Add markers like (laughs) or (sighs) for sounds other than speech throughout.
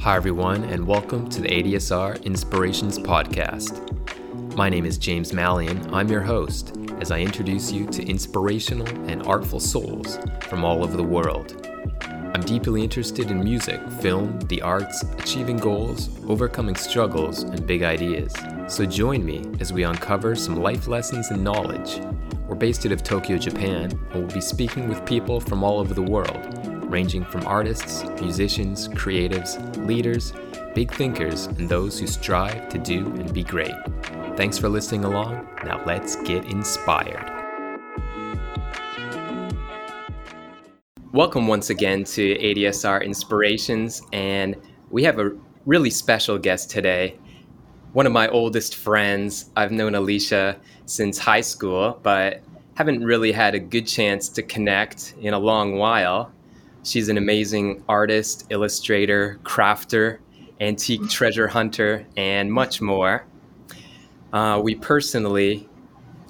Hi, everyone, and welcome to the ADSR Inspirations Podcast. My name is James Mallion. I'm your host as I introduce you to inspirational and artful souls from all over the world. I'm deeply interested in music, film, the arts, achieving goals, overcoming struggles, and big ideas. So join me as we uncover some life lessons and knowledge. We're based out of Tokyo, Japan, and we'll be speaking with people from all over the world, ranging from artists, musicians, creatives, leaders, big thinkers, and those who strive to do and be great. Thanks for listening along. Now let's get inspired. Welcome once again to ADSR Inspirations, and we have a really special guest today. One of my oldest friends. I've known Alicia since high school, but haven't really had a good chance to connect in a long while. She's an amazing artist, illustrator, crafter, antique treasure hunter, and much more. Uh, we personally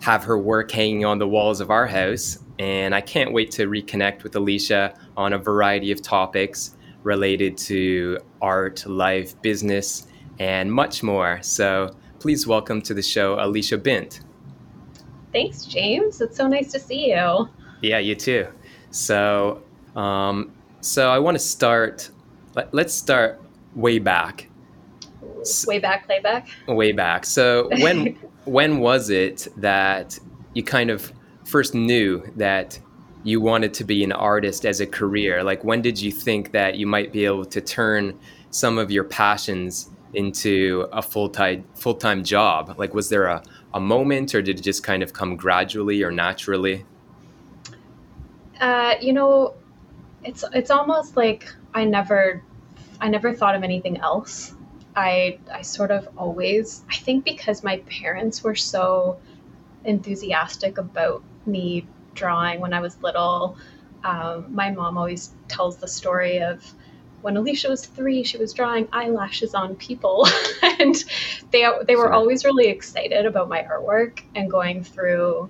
have her work hanging on the walls of our house, and I can't wait to reconnect with Alicia on a variety of topics related to art, life, business, and much more. So please welcome to the show Alicia Bint. Thanks, James. It's so nice to see you. Yeah, you too. So, um, so I want to start. Let, let's start way back. Way back playback way back. So (laughs) when when was it that you kind of first knew that you wanted to be an artist as a career? Like when did you think that you might be able to turn some of your passions into a full-time full-time job? Like was there a, a moment or did it just kind of come gradually or naturally? Uh, you know it's it's almost like i never i never thought of anything else I I sort of always I think because my parents were so enthusiastic about me drawing when I was little. Um, my mom always tells the story of when Alicia was three, she was drawing eyelashes on people, (laughs) and they they were always really excited about my artwork. And going through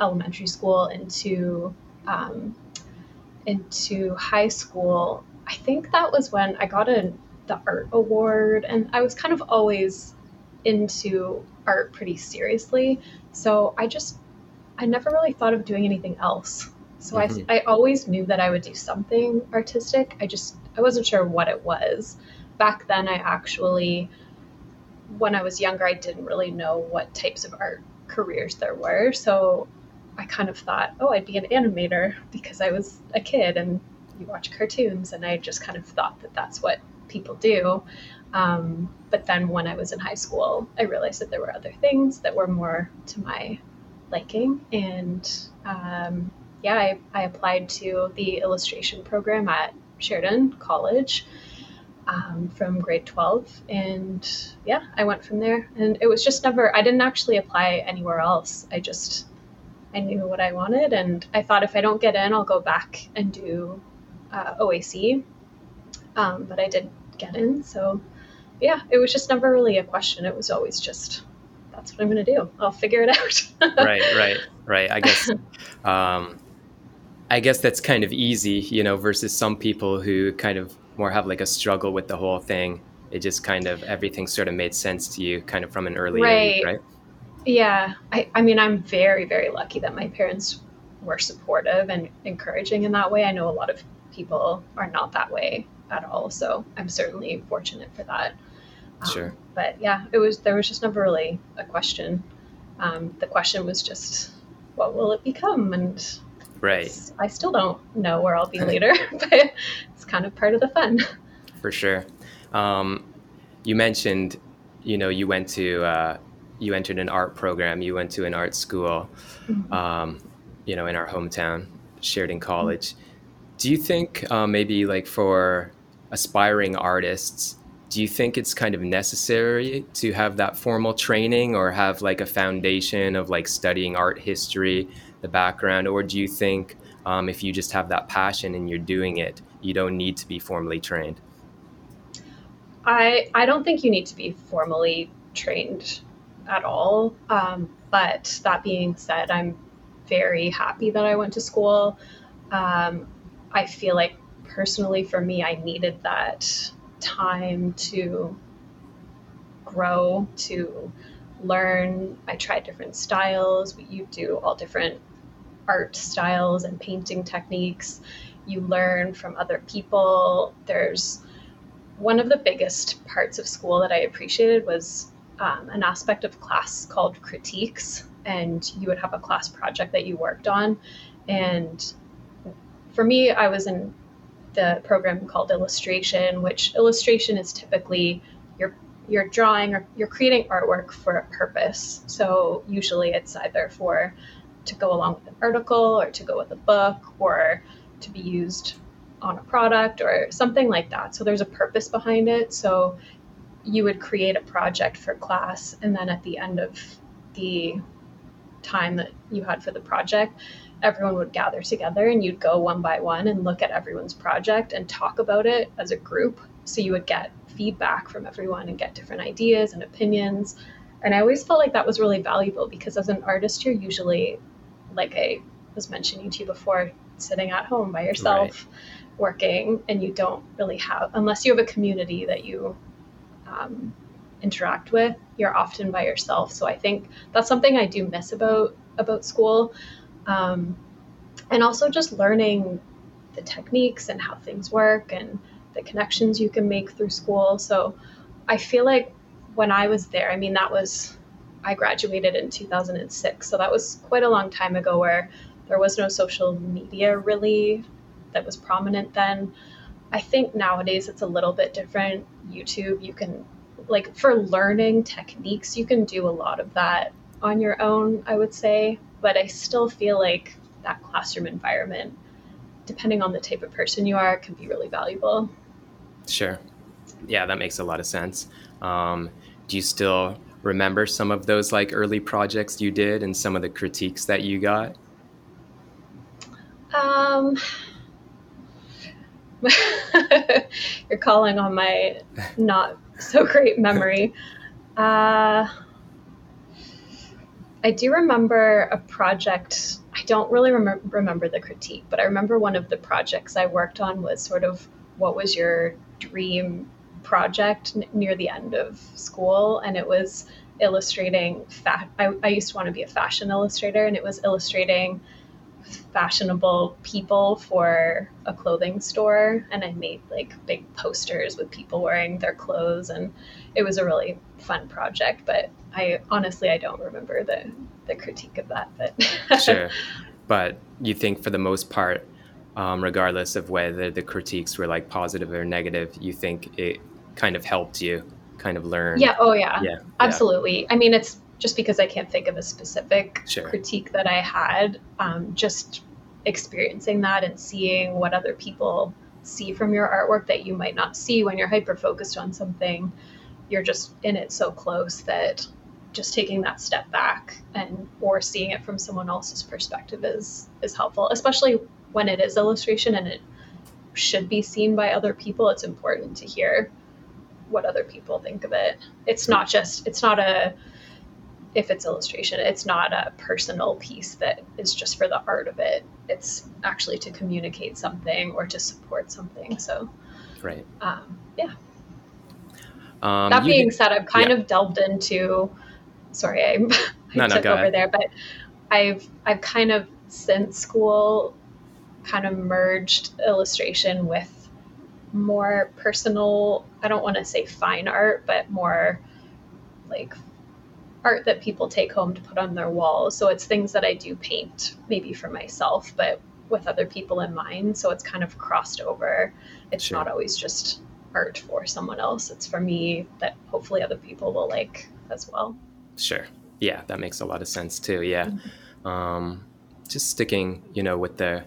elementary school into um, into high school, I think that was when I got an the art award and I was kind of always into art pretty seriously. So I just I never really thought of doing anything else. So mm-hmm. I I always knew that I would do something artistic. I just I wasn't sure what it was. Back then I actually when I was younger I didn't really know what types of art careers there were. So I kind of thought, oh, I'd be an animator because I was a kid and you watch cartoons and I just kind of thought that that's what people do. Um, but then when I was in high school, I realized that there were other things that were more to my liking. And um, yeah, I, I, applied to the illustration program at Sheridan College um, from grade 12. And yeah, I went from there. And it was just never, I didn't actually apply anywhere else. I just, I knew what I wanted. And I thought if I don't get in, I'll go back and do uh, OAC um, but I did get in. So, yeah, it was just never really a question. It was always just, that's what I'm going to do. I'll figure it out. (laughs) right, right, right. I guess, um, I guess that's kind of easy, you know, versus some people who kind of more have like a struggle with the whole thing. It just kind of everything sort of made sense to you, kind of from an early right. age, right? Yeah, I, I mean, I'm very, very lucky that my parents were supportive and encouraging in that way. I know a lot of people are not that way at all. So I'm certainly fortunate for that. Um, sure. But yeah, it was there was just never really a question. Um, the question was just, what will it become? And right, I still don't know where I'll be (laughs) later, (laughs) but it's kind of part of the fun. For sure. Um, you mentioned, you know, you went to uh, you entered an art program. You went to an art school. Mm-hmm. Um, you know, in our hometown, Sheridan College. Mm-hmm. Do you think uh, maybe like for aspiring artists, do you think it's kind of necessary to have that formal training or have like a foundation of like studying art history, the background, or do you think um, if you just have that passion and you're doing it, you don't need to be formally trained? I I don't think you need to be formally trained at all. Um, but that being said, I'm very happy that I went to school. Um, I feel like personally for me, I needed that time to grow, to learn. I tried different styles. You do all different art styles and painting techniques. You learn from other people. There's one of the biggest parts of school that I appreciated was um, an aspect of class called critiques, and you would have a class project that you worked on. And for me, I was in the program called illustration, which illustration is typically you're you're drawing or you're creating artwork for a purpose. So usually it's either for to go along with an article or to go with a book or to be used on a product or something like that. So there's a purpose behind it. So you would create a project for class and then at the end of the time that you had for the project, everyone would gather together and you'd go one by one and look at everyone's project and talk about it as a group. So you would get feedback from everyone and get different ideas and opinions. And I always felt like that was really valuable because as an artist, you're usually, like I was mentioning to you before, sitting at home by yourself, right. working, and you don't really have, unless you have a community that you um, interact with, you're often by yourself. So I think that's something I do miss about about school, um, and also just learning the techniques and how things work and the connections you can make through school. So I feel like when I was there, I mean, that was, I graduated in 2006. So that was quite a long time ago where there was no social media really that was prominent then. I think nowadays it's a little bit different. YouTube, you can, like, for learning techniques, you can do a lot of that on your own, I would say. But I still feel like that classroom environment, depending on the type of person you are, can be really valuable. Sure. Yeah, that makes a lot of sense. Um, do you still remember some of those like early projects you did and some of the critiques that you got? Um, (laughs) you're calling on my not so great memory. Uh, I do remember a project. I don't really rem- remember the critique, but I remember one of the projects I worked on was sort of what was your dream project n- near the end of school, and it was illustrating. I, I used to want to be a fashion illustrator, and it was illustrating fashionable people for a clothing store and I made like big posters with people wearing their clothes and it was a really fun project but I honestly I don't remember the the critique of that but (laughs) sure but you think for the most part um, regardless of whether the critiques were like positive or negative, you think it kind of helped you kind of learn. Yeah. Oh, yeah. Yeah. Absolutely. Yeah. I mean, it's just because I can't think of a specific sure. critique that I had. Um, just experiencing that and seeing what other people see from your artwork that you might not see when you're hyper focused on something. You're just in it so close that just taking that step back and or seeing it from someone else's perspective is is helpful, especially when it is illustration and it should be seen by other people, it's important to hear what other people think of it. It's not just, it's not a, if it's illustration, it's not a personal piece that is just for the art of it. It's actually to communicate something or to support something. So, right. Um, yeah. Um, that being said, I've kind yeah. of delved into. Sorry, I, (laughs) I no, took no, over ahead. there, but I've I've kind of since school kind of merged illustration with more personal, I don't want to say fine art, but more like art that people take home to put on their walls. So it's things that I do paint maybe for myself, but with other people in mind. So it's kind of crossed over. It's sure. not always just art for someone else. It's for me that hopefully other people will like as well. Sure. Yeah, that makes a lot of sense too. Yeah. Mm-hmm. Um, just sticking, you know, with the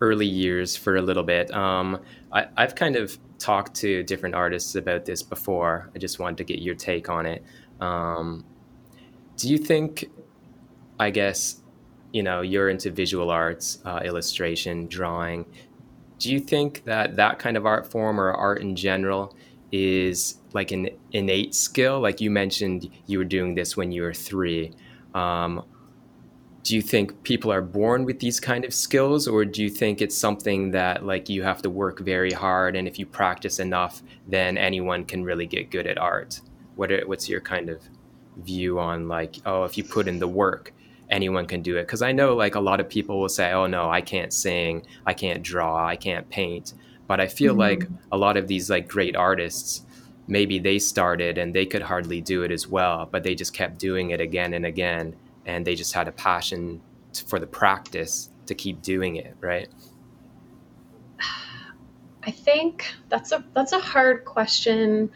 early years for a little bit. Um, I, I've kind of talked to different artists about this before. I just wanted to get your take on it. Um, do you think, I guess, you know, you're into visual arts, uh, illustration, drawing. Do you think that that kind of art form or art in general is like an innate skill? Like you mentioned, you were doing this when you were three. Um, do you think people are born with these kind of skills or do you think it's something that like you have to work very hard and if you practice enough then anyone can really get good at art what are, what's your kind of view on like oh if you put in the work anyone can do it. Because i know like a lot of people will say oh no i can't sing i can't draw i can't paint. But i feel mm-hmm. like a lot of these like great artists maybe they started and they could hardly do it as well but they just kept doing it again and again and they just had a passion for the practice to keep doing it right? I think that's a that's a hard question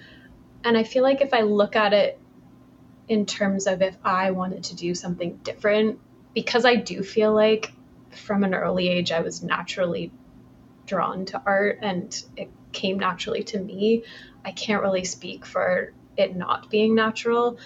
and i feel like if i look at it in terms of if i wanted to do something different because i do feel like from an early age i was naturally drawn to art and it came naturally to me i can't really speak for it not being natural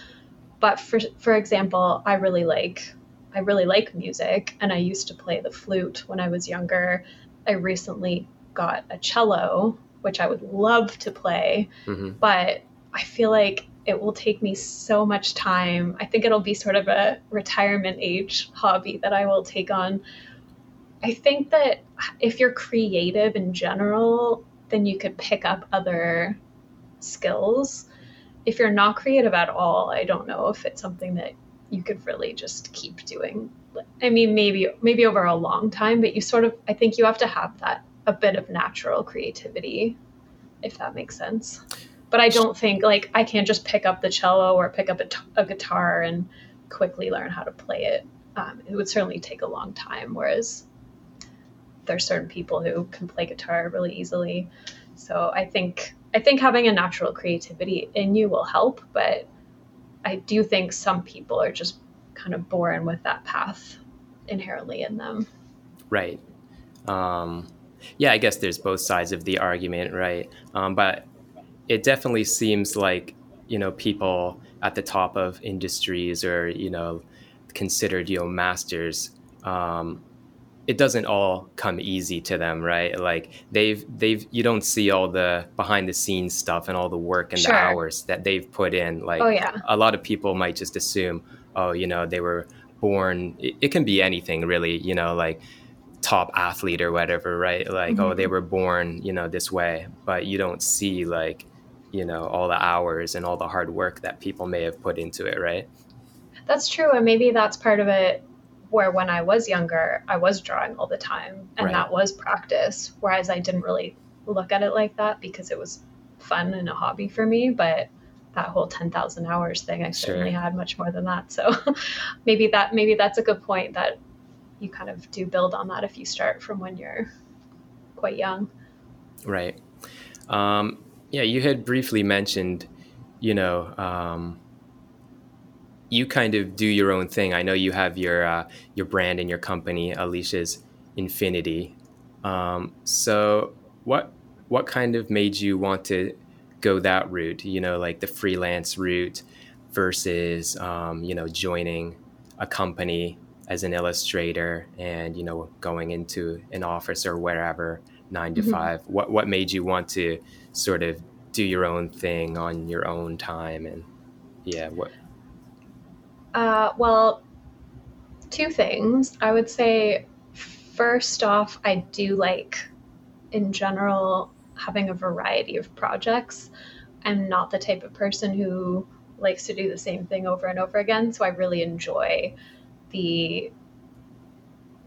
but for for example, I really like I really like music and I used to play the flute when I was younger. I recently got a cello, which I would love to play, mm-hmm. but I feel like it will take me so much time. I think it'll be sort of a retirement age hobby that I will take on. I think that if you're creative in general, then you could pick up other skills if you're not creative at all, I don't know if it's something that you could really just keep doing. I mean, maybe maybe over a long time, but you sort of I think you have to have that a bit of natural creativity, if that makes sense. But I don't think like I can't just pick up the cello or pick up a, t- a guitar and quickly learn how to play it. Um, it would certainly take a long time. Whereas there's certain people who can play guitar really easily. So I think I think having a natural creativity in you will help, but I do think some people are just kind of born with that path inherently in them. Right. Um, yeah, I guess there's both sides of the argument, right? Um, but it definitely seems like you know people at the top of industries or you know considered you know masters um, it doesn't all come easy to them, right? Like they've they've you don't see all the behind the scenes stuff and all the work and sure. the hours that they've put in. Like oh, yeah. a lot of people might just assume, oh, you know, they were born it, it can be anything really, you know, like top athlete or whatever, right? Like, mm-hmm. oh, they mm-hmm. were born, you know, this way. But you don't see like, you know, all the hours and all the hard work that people may have put into it, right? That's true. And maybe that's part of it where when I was younger, I was drawing all the time and right. that was practice. Whereas I didn't really look at it like that because it was fun and a hobby for me. But that whole 10,000 hours thing, I certainly had much more than that. So (laughs) maybe that, maybe that's a good point that you kind of do build on that if you start from when you're quite young. Right. Um, yeah, you had briefly mentioned, you know, um, you kind of do your own thing. I know you have your uh, your brand and your company, Alicia's Infinity. Um, so what what kind of made you want to go that route? You know, like the freelance route versus um, you know joining a company as an illustrator and you know going into an office or wherever nine to mm-hmm. five. What what made you want to sort of do your own thing on your own time and yeah what uh, well, two things. I would say, first off, I do like, in general, having a variety of projects. I'm not the type of person who likes to do the same thing over and over again. So I really enjoy the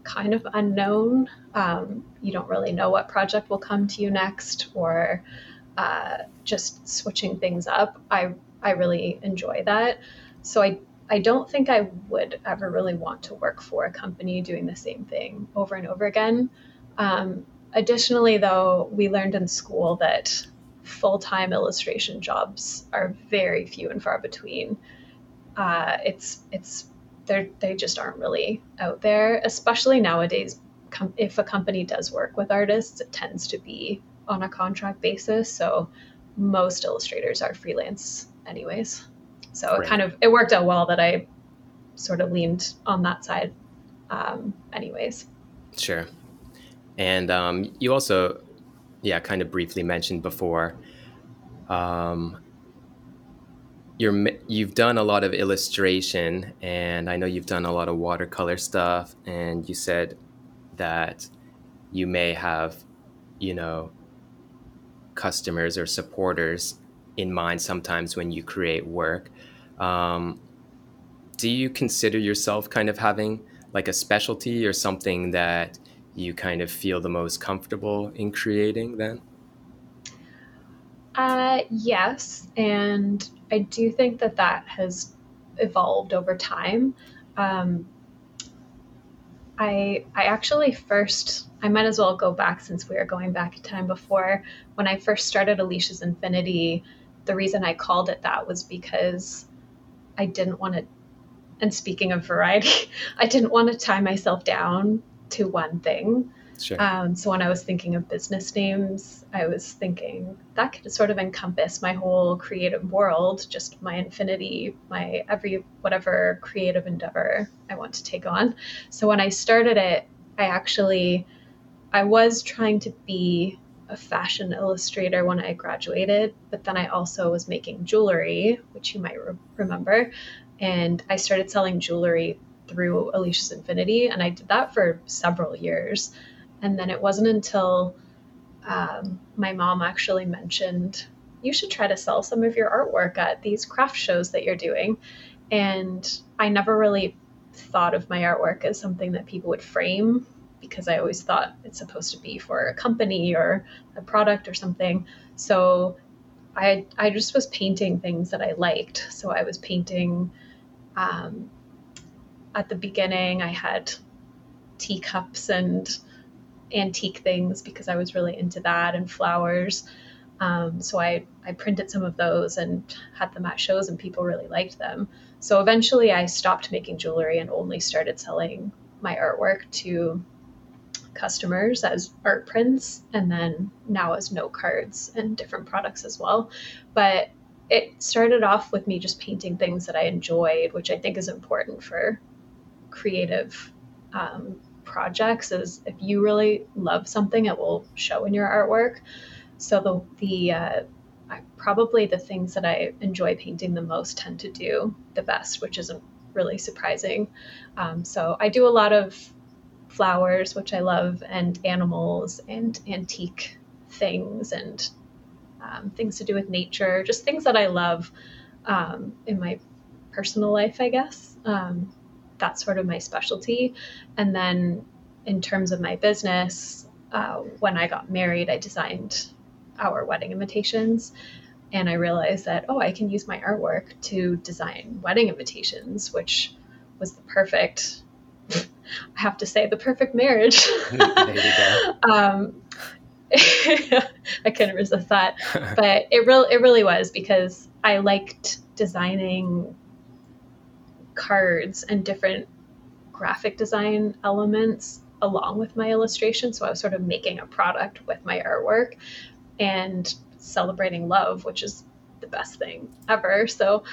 kind of unknown. Um, you don't really know what project will come to you next, or uh, just switching things up. I I really enjoy that. So I I don't think I would ever really want to work for a company doing the same thing over and over again. Um, additionally, though, we learned in school that full time illustration jobs are very few and far between. Uh, it's it's they they just aren't really out there, especially nowadays. Com- if a company does work with artists, it tends to be on a contract basis. So most illustrators are freelance, anyways. So right. it kind of it worked out well that I sort of leaned on that side, um, anyways. Sure, and um, you also, yeah, kind of briefly mentioned before. Um, you're you've done a lot of illustration and I know you've done a lot of watercolor stuff and you said that you may have you know customers or supporters in mind sometimes when you create work um, do you consider yourself kind of having like a specialty or something that you kind of feel the most comfortable in creating then? Uh, yes, and I do think that that has evolved over time. Um, I I actually first I might as well go back since we are going back in time before when I first started Alicia's Infinity. The reason I called it that was because I didn't want to and speaking of variety, (laughs) I didn't want to tie myself down to one thing. Sure. Um, so when I was thinking of business names, I was thinking that could sort of encompass my whole creative world, just my infinity, my every whatever creative endeavor I want to take on. So when I started it, I actually I was trying to be a fashion illustrator when I graduated, but then I also was making jewelry, which you might re- remember and I started selling jewelry through Alicia's Infinity, and I did that for several years. And then it wasn't until um, my mom actually mentioned, you should try to sell some of your artwork at these craft shows that you're doing. And I never really thought of my artwork as something that people would frame because I always thought it's supposed to be for a company or a product or something. So I I just was painting things that I liked. So I was painting um, at the beginning, I had teacups and antique things because I was really into that and flowers. Um, so I, I printed some of those and had them at shows, and people really liked them. So eventually, I stopped making jewelry and only started selling my artwork to customers as art prints, and then now as note cards and different products as well. But it started off with me just painting things that I enjoyed, which I think is important for creative um, projects. Is if you really love something, it will show in your artwork. So the the uh, probably the things that I enjoy painting the most tend to do the best, which isn't really surprising. Um, so I do a lot of flowers, which I love, and animals and antique things and um, things to do with nature, just things that I love um, in my personal life, I guess. Um, that's sort of my specialty. And then in terms of my business, uh, when I got married, I designed our wedding invitations. And I realized that, oh, I can use my artwork to design wedding invitations, which was the perfect I have to say the perfect marriage. (laughs) (laughs) um, (laughs) I couldn't resist that. But it really it really was because I liked designing cards and different graphic design elements along with my illustration. So I was sort of making a product with my artwork and celebrating love, which is the best thing ever. So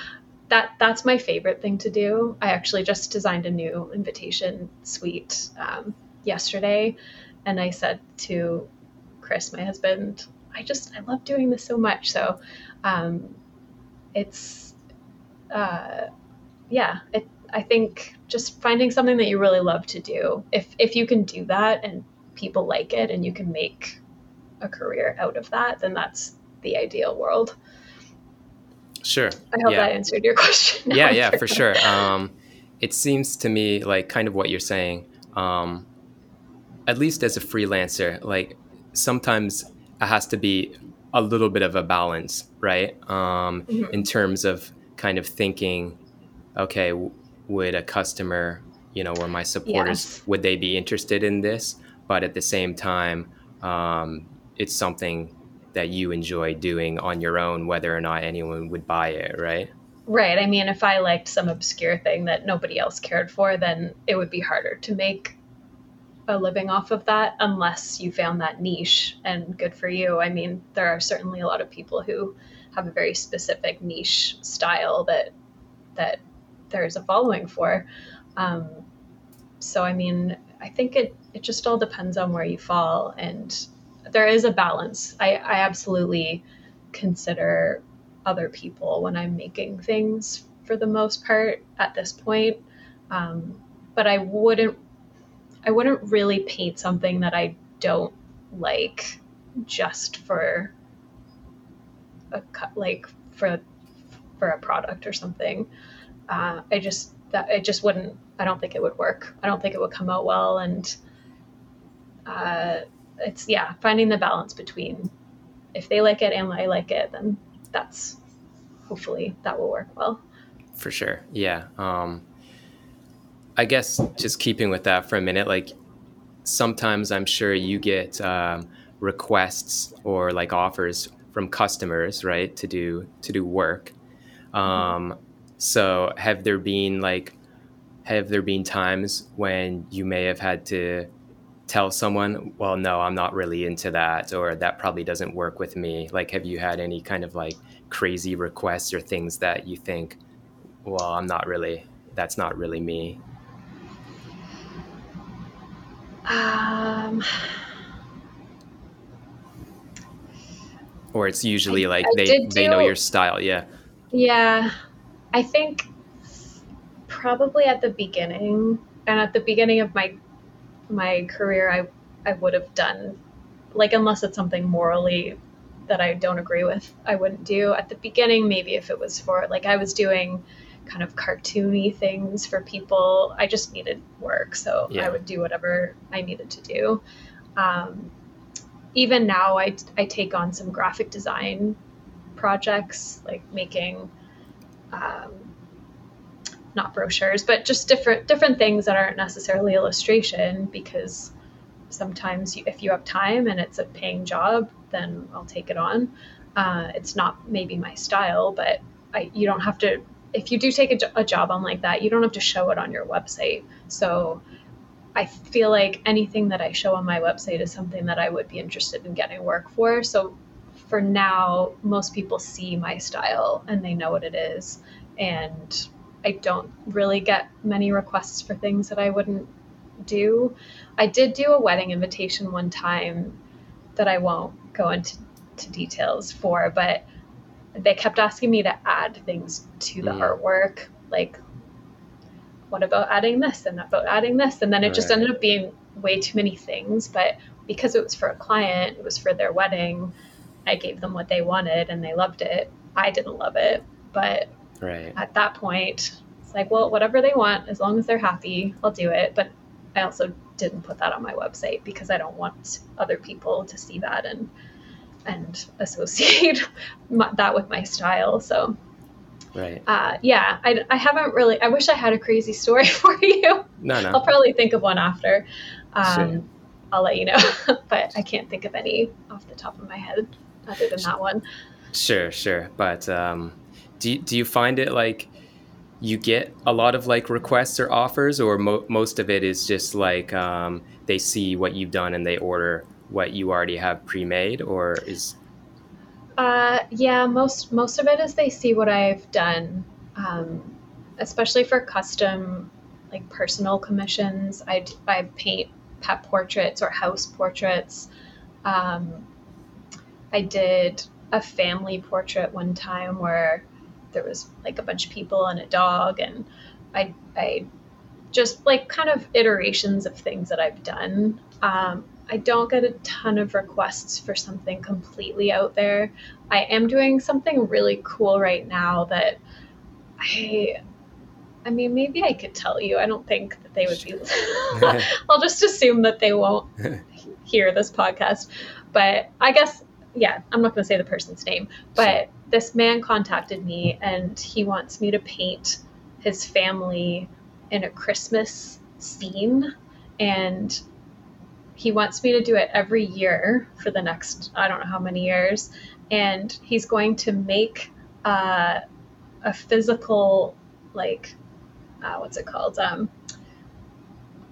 that that's my favorite thing to do. I actually just designed a new invitation suite um, yesterday, and I said to Chris, my husband, I just I love doing this so much. So um, it's uh, yeah, it, I think just finding something that you really love to do. If if you can do that and people like it and you can make a career out of that, then that's the ideal world. Sure. I hope yeah. that answered your (laughs) question. yeah, yeah, for sure. Um, it seems to me like kind of what you're saying. Um, at least as a freelancer, like sometimes it has to be a little bit of a balance, right? Um, mm-hmm. In terms of kind of thinking, okay, w- would a customer, you know, or my supporters, would they be interested in this? But at the same time, um, it's something that you enjoy doing on your own, whether or not anyone would buy it, right? Right. I mean, if I liked some obscure thing that nobody else cared for, then it would be harder to make a living off of that unless you found that niche and good for you. I mean, there are certainly a lot of people who have a very specific niche style that that there's a following for. Um, so I mean, I think it it just all depends on where you fall and there is a balance. I, I absolutely consider other people when I'm making things for the most part at this point. Um, but I wouldn't I wouldn't really paint something that I don't like just for a cut like for for a product or something. Uh, I just that it just wouldn't. I don't think it would work. I don't think it would come out well, and uh, it's yeah, finding the balance between if they like it and I like it, then that's hopefully that will work well. For sure, yeah. Um, I guess just keeping with that for a minute, like sometimes I'm sure you get um, requests or like offers from customers, right, to do to do work. Um, so have there been like have there been times when you may have had to tell someone, well, no, I'm not really into that, or that probably doesn't work with me? Like, have you had any kind of like crazy requests or things that you think, well, I'm not really, that's not really me? Um, or it's usually I, like I they they know your style, yeah. Yeah, I think probably at the beginning and at the beginning of my my career, I I would have done like unless it's something morally that I don't agree with, I wouldn't do. At the beginning, maybe if it was for like I was doing kind of cartoony things for people, I just needed work, so yeah. I would do whatever I needed to do. Um, even now, I I take on some graphic design projects, like making. Um, not brochures, but just different different things that aren't necessarily illustration because sometimes you, if you have time and it's a paying job, then I'll take it on. Uh, it's not maybe my style, but I, you don't have to. If you do take a, a job on like that, you don't have to show it on your website. So I feel like anything that I show on my website is something that I would be interested in getting work for. So for now, most people see my style and they know what it is. And I don't really get many requests for things that I wouldn't do. I did do a wedding invitation one time that I won't go into to details for, but they kept asking me to add things to the mm. artwork, like what about adding this and about adding this, and then it right. just ended up being way too many things. But because it was for a client, it was for their wedding. I gave them what they wanted, and they loved it. I didn't love it, but Right. At that point, it's like, well, whatever they want, as long as they're happy, I'll do it. But I also didn't put that on my website because I don't want other people to see that and and associate (laughs) my, that with my style. So, right. Uh, yeah, I, I haven't really. I wish I had a crazy story (laughs) for you. No, no. I'll probably think of one after. Um, sure. I'll let you know, (laughs) but I can't think of any off the top of my head other than that one. Sure, sure. But um, do you, do you find it like you get a lot of like requests or offers or mo- most of it is just like um, they see what you've done and they order what you already have pre-made or is uh, yeah most most of it is they see what i've done um, especially for custom like personal commissions i i paint pet portraits or house portraits um, i did a family portrait one time where there was like a bunch of people and a dog and I I just like kind of iterations of things that I've done. Um, I don't get a ton of requests for something completely out there. I am doing something really cool right now that I I mean, maybe I could tell you. I don't think that they would be. (laughs) I'll just assume that they won't (laughs) hear this podcast. But I guess, yeah, I'm not going to say the person's name. But this man contacted me and he wants me to paint his family in a Christmas scene. And he wants me to do it every year for the next, I don't know how many years. And he's going to make uh, a physical, like, uh, what's it called? Um,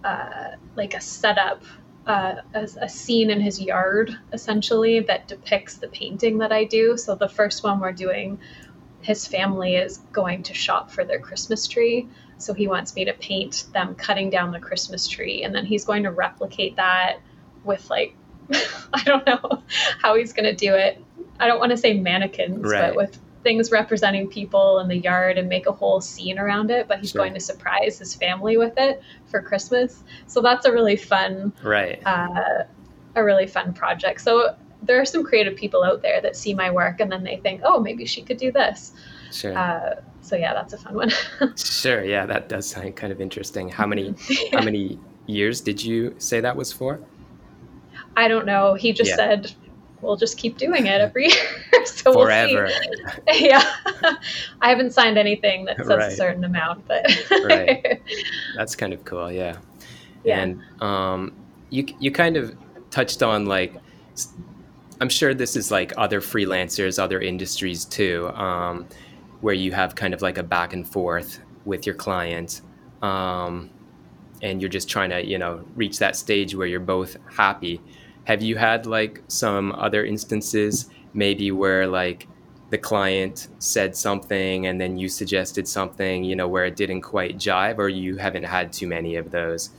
uh, like a setup uh, a, a, scene in his yard essentially that depicts the painting that I do. So the first one we're doing, his family is going to shop for their Christmas tree. So he wants me to paint them cutting down the Christmas tree, and then he's going to replicate that with like (laughs) I don't know how he's going to do it. I don't want to say mannequins, right. but with things representing people in the yard and make a whole scene around it, but he's sure. going to surprise his family with it for Christmas. So that's a really fun, right? Uh, a really fun project. So there are some creative people out there that see my work and then they think, oh, maybe she could do this. Sure. Uh, so yeah, that's a fun one. (laughs) sure. Yeah, that does sound kind of interesting. How many (laughs) yeah. how many years did you say that was for? I don't know. He just yeah. said we'll just keep doing it every (laughs) year. so Forever. We'll (laughs) yeah. I haven't signed anything that says right. a certain amount, but right. (laughs) That's kind of cool. Yeah. yeah. And um, you you kind of touched on like I'm sure this is like other freelancers, other industries too, um, where you have kind of like a back and forth with your client. Um, and you're just trying to, you know, reach that stage where you're both happy. Have you had like some other instances, maybe where like the client said something and then you suggested something, you know, where it didn't quite jive, or you haven't had too many of those?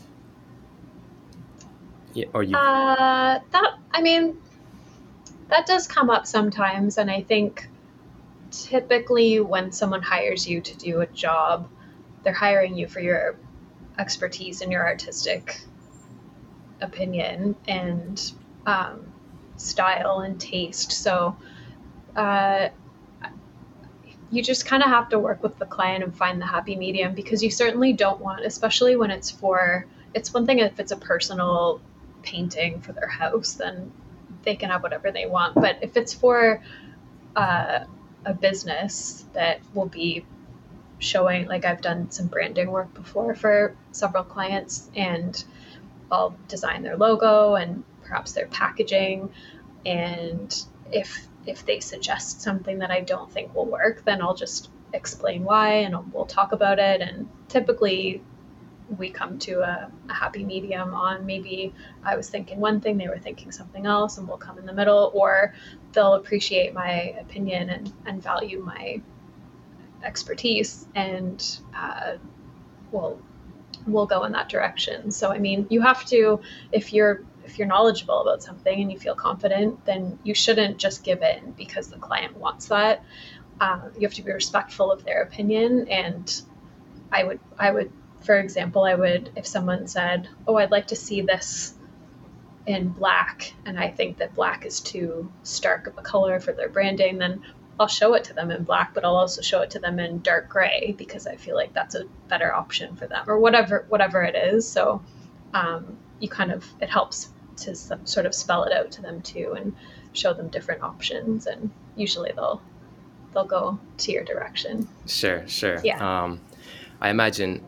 Yeah, or you? Uh, that I mean, that does come up sometimes. And I think typically when someone hires you to do a job, they're hiring you for your expertise and your artistic opinion and um, style and taste. So uh, you just kind of have to work with the client and find the happy medium because you certainly don't want, especially when it's for, it's one thing if it's a personal painting for their house, then they can have whatever they want. But if it's for uh, a business that will be showing, like I've done some branding work before for several clients, and I'll design their logo and perhaps their packaging. And if if they suggest something that I don't think will work, then I'll just explain why and we'll talk about it. And typically, we come to a, a, happy medium on maybe I was thinking one thing, they were thinking something else, and we'll come in the middle, or they'll appreciate my opinion and, and value my expertise, and uh, we'll we'll go in that direction. So I mean, you have to if you're if you're knowledgeable about something and you feel confident, then you shouldn't just give in because the client wants that. Uh, you have to be respectful of their opinion and I would I would for example, I would, if someone said, Oh, I'd like to see this in black, and I think that black is too stark of a color for their branding, then I'll show it to them in black, but I'll also show it to them in dark gray because I feel like that's a better option for them, or whatever whatever it is. So um, you kind of it helps to sort of spell it out to them too, and show them different options, and usually they'll they'll go to your direction. Sure, sure. Yeah. Um, I imagine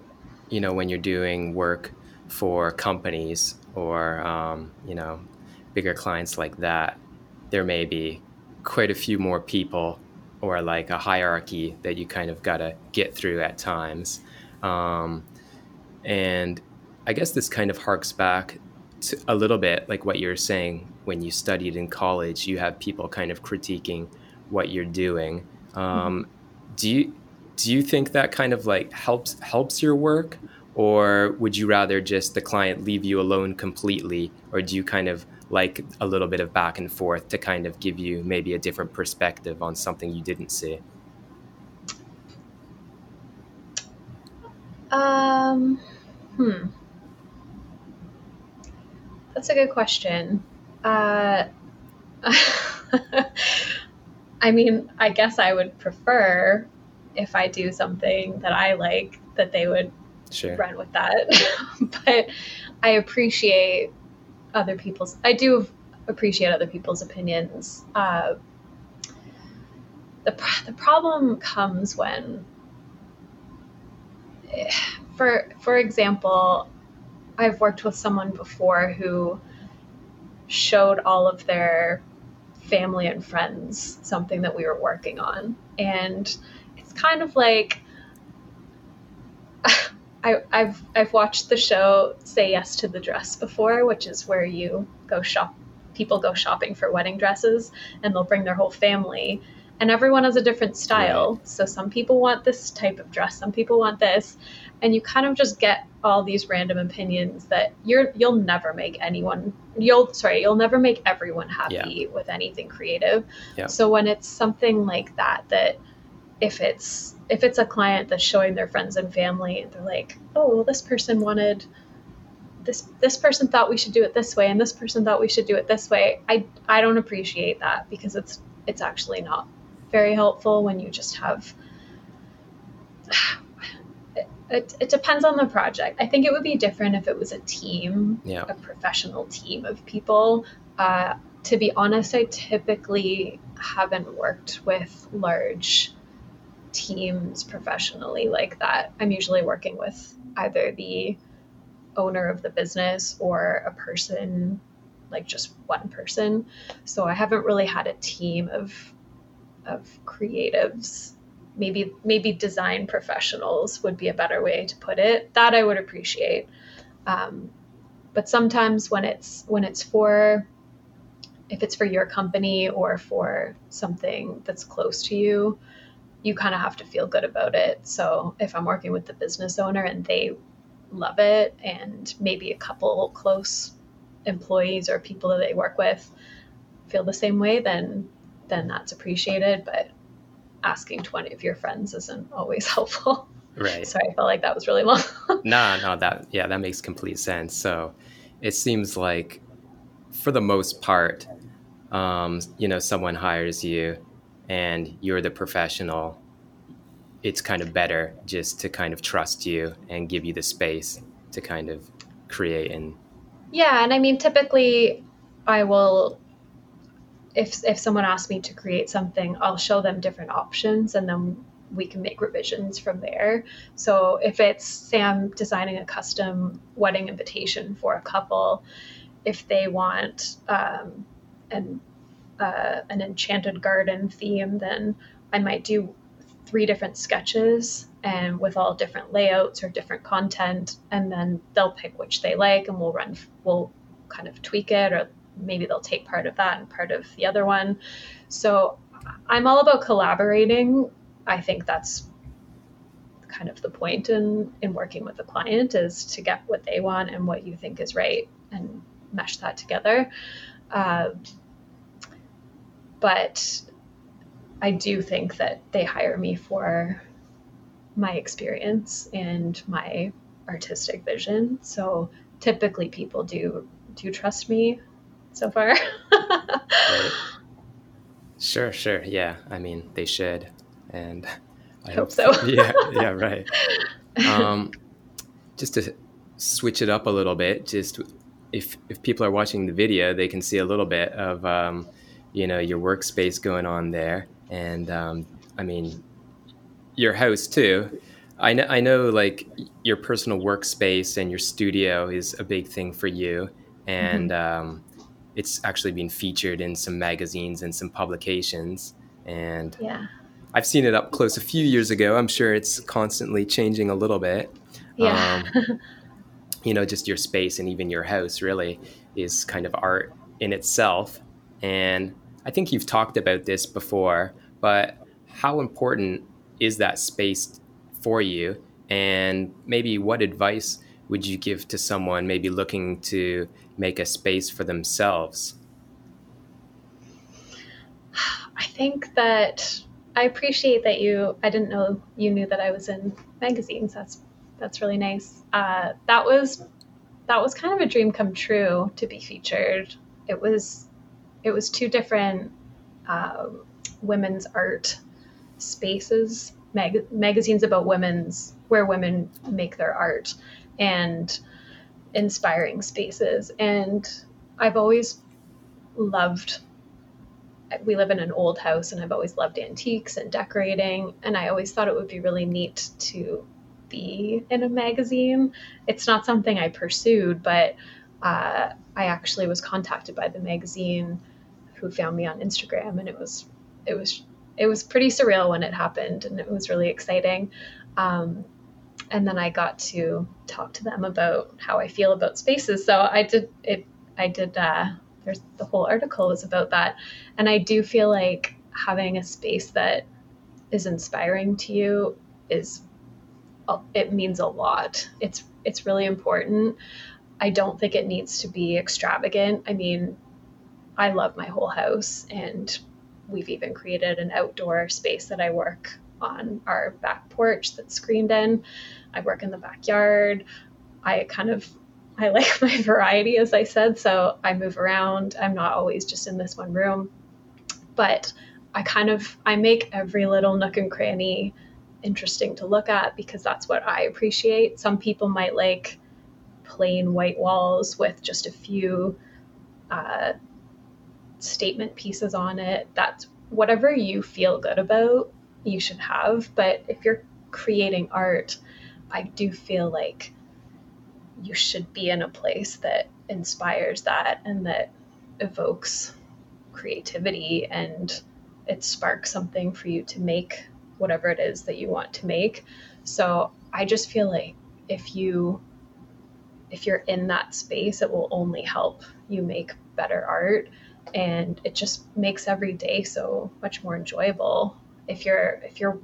you know, when you're doing work for companies or, um, you know, bigger clients like that, there may be quite a few more people or like a hierarchy that you kind of got to get through at times. Um, and I guess this kind of harks back a little bit like what you were saying when you studied in college, you have people kind of critiquing what you're doing. Um, mm-hmm. Do you do you think that kind of like helps helps your work or would you rather just the client leave you alone completely or do you kind of like a little bit of back and forth to kind of give you maybe a different perspective on something you didn't see um hmm that's a good question uh (laughs) I mean, I guess I would prefer if I do something that I like, that they would sure. run with that. (laughs) but I appreciate other people's. I do appreciate other people's opinions. Uh, the the problem comes when, for for example, I've worked with someone before who showed all of their family and friends something that we were working on, and it's kind of like (laughs) I, have I've watched the show Say Yes to the Dress before, which is where you go shop. People go shopping for wedding dresses, and they'll bring their whole family, and everyone has a different style. Right. So some people want this type of dress, some people want this, and you kind of just get all these random opinions that you're you'll never make anyone you'll sorry you'll never make everyone happy yeah. with anything creative yeah. so when it's something like that that if it's if it's a client that's showing their friends and family they're like oh well, this person wanted this this person thought we should do it this way and this person thought we should do it this way i i don't appreciate that because it's it's actually not very helpful when you just have it, it depends on the project. I think it would be different if it was a team, yeah. a professional team of people. Uh, to be honest, I typically haven't worked with large teams professionally like that. I'm usually working with either the owner of the business or a person, like just one person. So I haven't really had a team of of creatives maybe maybe design professionals would be a better way to put it. That i would appreciate. Um, but sometimes when it's when it's for if it's for your company or for something that's close to you you kind of have to feel good about it. So if i'm working with the business owner and they love it and maybe a couple close employees or people that they work with feel the same way then then that's appreciated. But asking 20 of your friends isn't always (laughs) helpful. Right. Sorry, I felt like that was really long. (laughs) no, no, that yeah, that makes complete sense. So it seems like for the most part, um, you know, someone hires you and you're the professional, it's kind of better just to kind of trust you and give you the space to kind of create and yeah and i mean typically i will if if someone asks me to create something, I'll show them different options and then we can make revisions from there. So if it's say I'm designing a custom wedding invitation for a couple, if they want um, an uh, an enchanted garden theme, then I might do three different sketches and with all different layouts or different content, and then they'll pick which they like, and we'll run we'll kind of tweak it or maybe they'll take part of that and part of the other one. So I'm all about collaborating. I think that's kind of the point in in working with the client is to get what they want and what you think is right and mesh that together. Uh, but I do think that they hire me for my experience and my artistic vision. So typically people do do trust me so far. (laughs) right. Sure, sure. Yeah. I mean, they should. And I hope, hope so. (laughs) yeah, yeah, (laughs) right. Um, just to switch it up a little bit, just if if people are watching the video, they can see a little bit of um, you know your workspace going on there, and um, I mean your house too. I know, I know, like your personal workspace and your studio is a big thing for you, and mm-hmm. um, it's actually been featured in some magazines and some publications. And yeah. I've seen it up close a few years ago. I'm sure it's constantly changing a little bit. Yeah. Um, (laughs) you know, just your space and even your house really is kind of art in itself. And I think you've talked about this before, but how important is that space for you? And maybe what advice would you give to someone maybe looking to make a space for themselves? I think that I appreciate that you. I didn't know you knew that I was in magazines. That's that's really nice. Uh, that was that was kind of a dream come true to be featured. It was it was two different um, women's art spaces, mag- magazines about women's where women make their art, and inspiring spaces. And I've always loved, we live in an old house, and I've always loved antiques and decorating. And I always thought it would be really neat to be in a magazine. It's not something I pursued, but uh, I actually was contacted by the magazine who found me on Instagram, and it was, it was, it was pretty surreal when it happened, and it was really exciting. Um, and then I got to talk to them about how I feel about spaces. So I did it. I did. Uh, there's the whole article was about that, and I do feel like having a space that is inspiring to you is it means a lot. It's it's really important. I don't think it needs to be extravagant. I mean, I love my whole house and we've even created an outdoor space that I work on our back porch that's screened in. I work in the backyard. I kind of I like (laughs) my variety as I said, so I move around. I'm not always just in this one room. But I kind of I make every little nook and cranny interesting to look at because that's what I appreciate. Some people might like plain white walls with just a few uh, statement pieces on it. That's whatever you feel good about, you should have. But if you're creating art, I do feel like you should be in a place that inspires that and that evokes creativity and it sparks something for you to make whatever it is that you want to make. So I just feel like if you if you're in that space, it will only help you make better art and it just makes every day so much more enjoyable. If you're if you're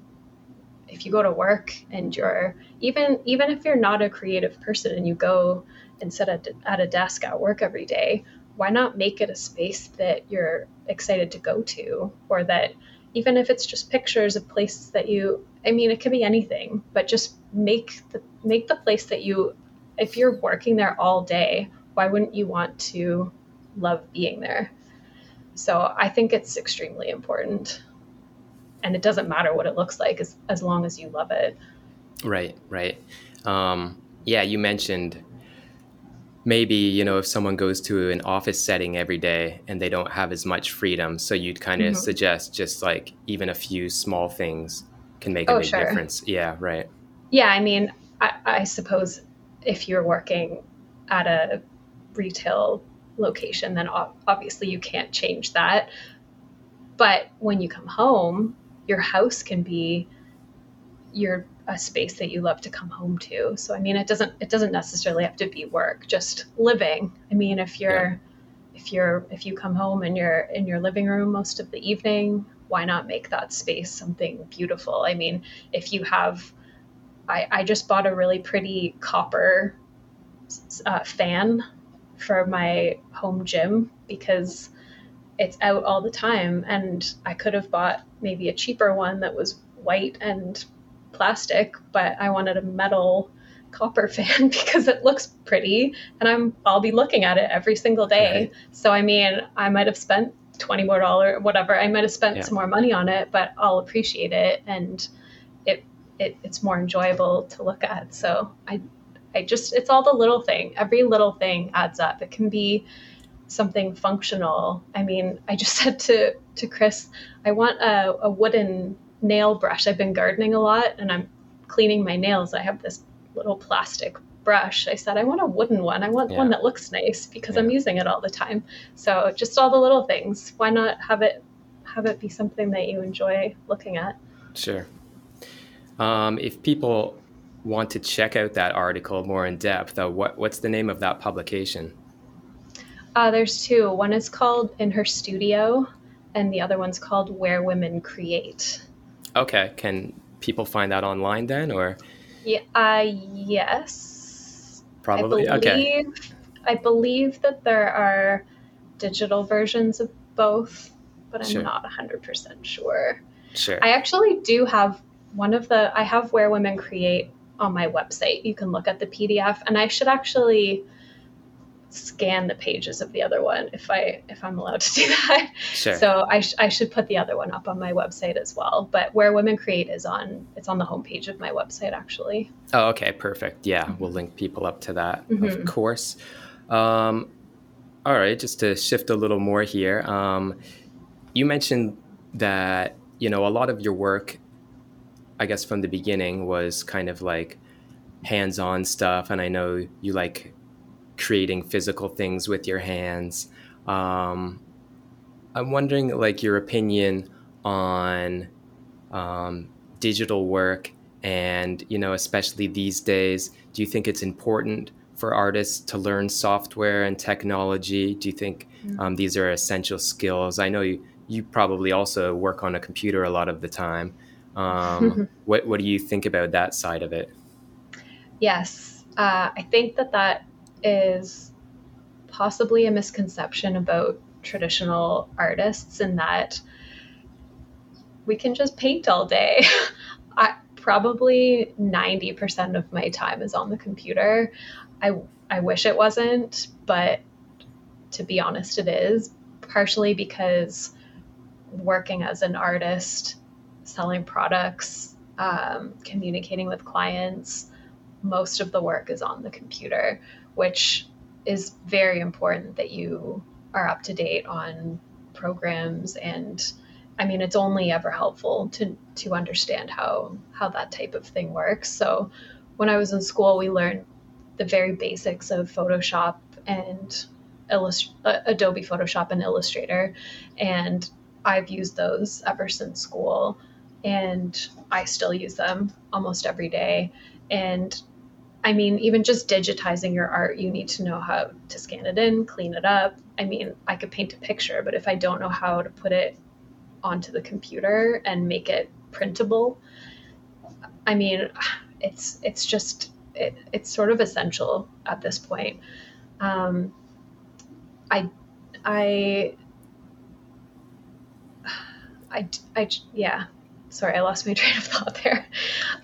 if you go to work and you're even even if you're not a creative person and you go and sit at, at a desk at work every day why not make it a space that you're excited to go to? Or that even if it's just pictures of places that you i mean it could be anything but just make the make the place that you if you're working there all day why wouldn't you want to love being there? So i think it's extremely important and it doesn't matter what it looks like as, as long as you love it. Right right. Um, yeah you mentioned maybe you know if someone goes to an office setting every day and they don't have as much freedom so you'd kind of mm-hmm. suggest just like even a few small things can make a oh, big sure. difference. Yeah right. Yeah i mean I, I suppose if you're working at a retail location then obviously you can't change that. But when you come home your house can be your a space that you love to come home to. So I mean it doesn't it doesn't necessarily have to be work, just living. I mean if you're yeah. if you're if you come home and you're in your living room most of the evening, why not make that space something beautiful? I mean, if you have I, I just bought a really pretty copper uh, fan for my home gym because it's out all the time and I could have bought maybe a cheaper one that was white and plastic, but I wanted a metal (laughs) copper fan (laughs) because it looks pretty and I'm I'll be looking at it every single day. Right. So I mean, I might have spent 20 more dollar whatever. I might have spent yeah. some more money on it, but I'll appreciate it and it, it it's more enjoyable to look at. So I I just it's all the little thing. Every little thing adds up. It can be something functional. I mean, I just (laughs) said to to Chris, I want a, a wooden nail brush. I've been gardening a lot and I'm cleaning my nails. I have this little plastic brush. I said, I want a wooden one. I want yeah. one that looks nice because yeah. I'm using it all the time. So just all the little things. Why not have it have it be something that you enjoy looking at? Sure. Um, if people want to check out that article more in depth, uh, what what's the name of that publication? Uh, there's two. One is called In Her Studio, and the other one's called Where Women Create. Okay. Can people find that online then, or? Yeah. Uh, yes. Probably. I believe, okay. I believe that there are digital versions of both, but I'm sure. not 100% sure. Sure. I actually do have one of the, I have Where Women Create on my website. You can look at the PDF, and I should actually scan the pages of the other one if I if I'm allowed to do (laughs) that. Sure. So I, sh- I should put the other one up on my website as well. But where women create is on it's on the homepage of my website actually. Oh, okay, perfect. Yeah, we'll link people up to that, mm-hmm. of course. Um, all right, just to shift a little more here. Um, you mentioned that you know a lot of your work, I guess from the beginning was kind of like hands-on stuff, and I know you like creating physical things with your hands. Um, I'm wondering, like, your opinion on um, digital work, and you know, especially these days. Do you think it's important for artists to learn software and technology? Do you think mm. um, these are essential skills? I know you you probably also work on a computer a lot of the time. Um, (laughs) what what do you think about that side of it? Yes, uh, I think that that is possibly a misconception about traditional artists in that we can just paint all day. (laughs) I, probably 90% of my time is on the computer. I, I wish it wasn't, but to be honest, it is partially because working as an artist, selling products, um, communicating with clients, most of the work is on the computer, which is very important that you are up to date on programs and I mean it's only ever helpful to to understand how how that type of thing works. So when I was in school we learned the very basics of Photoshop and Illust- uh, Adobe Photoshop and Illustrator and I've used those ever since school and I still use them almost every day and I mean, even just digitizing your art, you need to know how to scan it in, clean it up. I mean, I could paint a picture, but if I don't know how to put it onto the computer and make it printable, I mean, it's it's just it, it's sort of essential at this point. Um, I I I I yeah sorry, I lost my (laughs) train of thought there.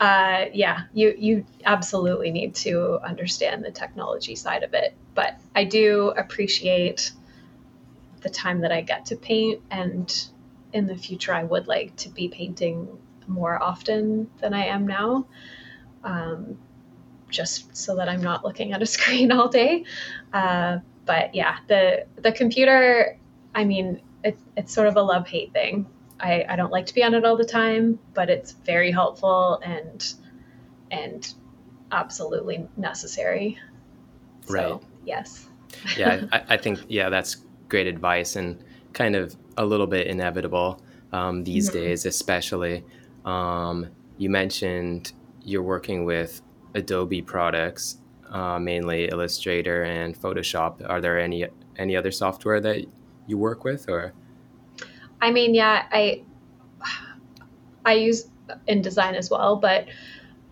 Uh, yeah, you you absolutely need to understand the technology side of it, but I do appreciate the time that I get to paint, and in the future, I would like to be painting more often than I am now. Um, just so that I'm not looking at a (laughs) screen all day. Uh, but yeah, the the computer, I mean, it, it's sort of a love hate thing. I, I don't like to be on it all the time, but it's very helpful and and absolutely necessary. Right. So, yes. yeah, (laughs) I, I, think yeah, that's great advice and kind of a little bit inevitable um, these mm-hmm. days, especially. Um, you mentioned you're working with Adobe products, uh, mainly Illustrator and Photoshop. Are there any any other software that you work with, or? I mean, yeah, I I use InDesign as well, but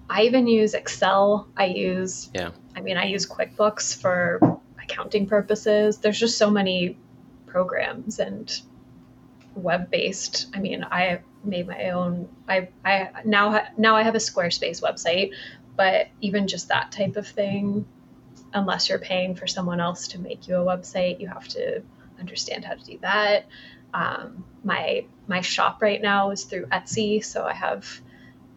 I even use Excel. I use yeah. I mean, I use QuickBooks for accounting purposes. There's just so many programs and web-based. I mean, I made my own. I I now now I have a Squarespace website, but even just that type of thing, unless you're paying for someone else to make you a website, you have to understand how to do that. Um, my my shop right now is through Etsy, so I have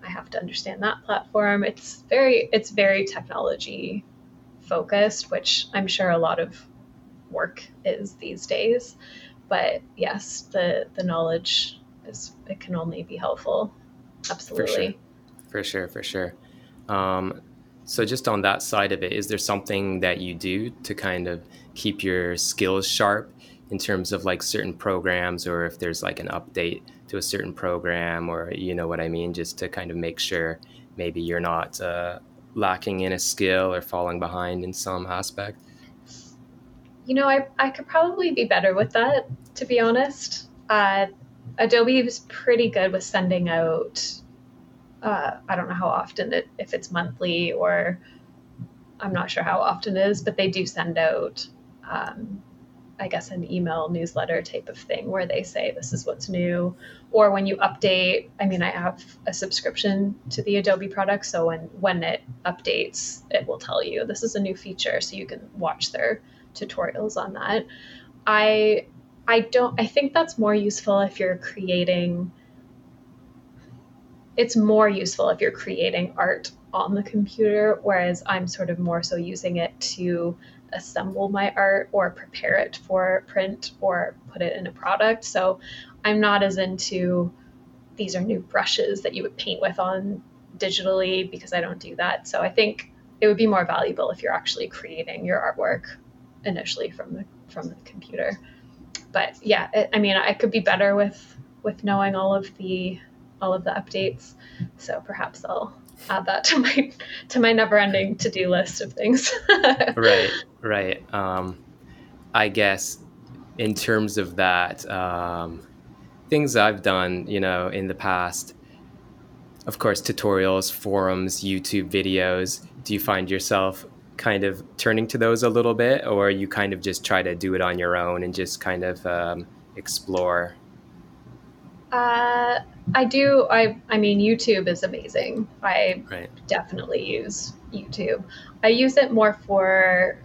I have to understand that platform. It's very it's very technology focused, which I'm sure a lot of work is these days. But yes, the the knowledge is it can only be helpful. Absolutely. For sure, for sure. For sure. Um, so just on that side of it, is there something that you do to kind of keep your skills sharp in terms of like certain programs or if there's like an update to a certain program or you know what I mean, just to kind of make sure maybe you're not uh, lacking in a skill or falling behind in some aspect? You know, I, I could probably be better with that, to be honest. Uh, Adobe is pretty good with sending out, uh, I don't know how often, it, if it's monthly or I'm not sure how often it is, but they do send out um, I guess, an email newsletter type of thing where they say this is what's new. Or when you update, I mean, I have a subscription to the Adobe product. So when, when it updates, it will tell you this is a new feature. So you can watch their tutorials on that. I, I don't, I think that's more useful if you're creating, it's more useful if you're creating art on the computer, whereas I'm sort of more so using it to assemble my art or prepare it for print or put it in a product. So I'm not as into these are new brushes that you would paint with on digitally because I don't do that. So I think it would be more valuable if you're actually creating your artwork initially from the from the computer. But yeah, it, I mean, I could be better with with knowing all of the all of the updates. So perhaps I'll add that to my to my never ending to do list of things. (laughs) right, right. Um, I guess in terms of that, um, things I've done, you know, in the past, of course, tutorials, forums, YouTube videos. Do you find yourself kind of turning to those a little bit, or you kind of just try to do it on your own and just kind of um, explore? Uh, I do. I I mean, YouTube is amazing. I right. definitely use YouTube. I use it more for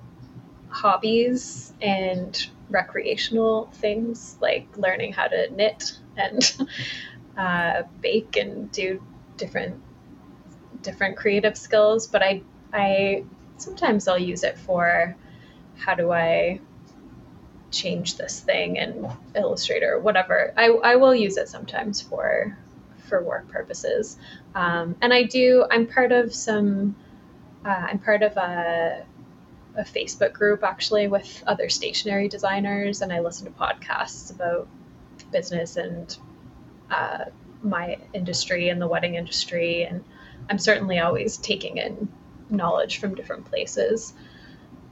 hobbies and recreational things like learning how to knit and (laughs) uh, bake and do different different creative skills. But I I sometimes I'll use it for how do I change this thing in Illustrator or whatever. I, I will use it sometimes for for work purposes. Um, and I do. I'm part of some. Uh, I'm part of a a Facebook group actually with other stationery designers, and I listen to podcasts about business and uh, my industry and the wedding industry. And I'm certainly always taking in knowledge from different places.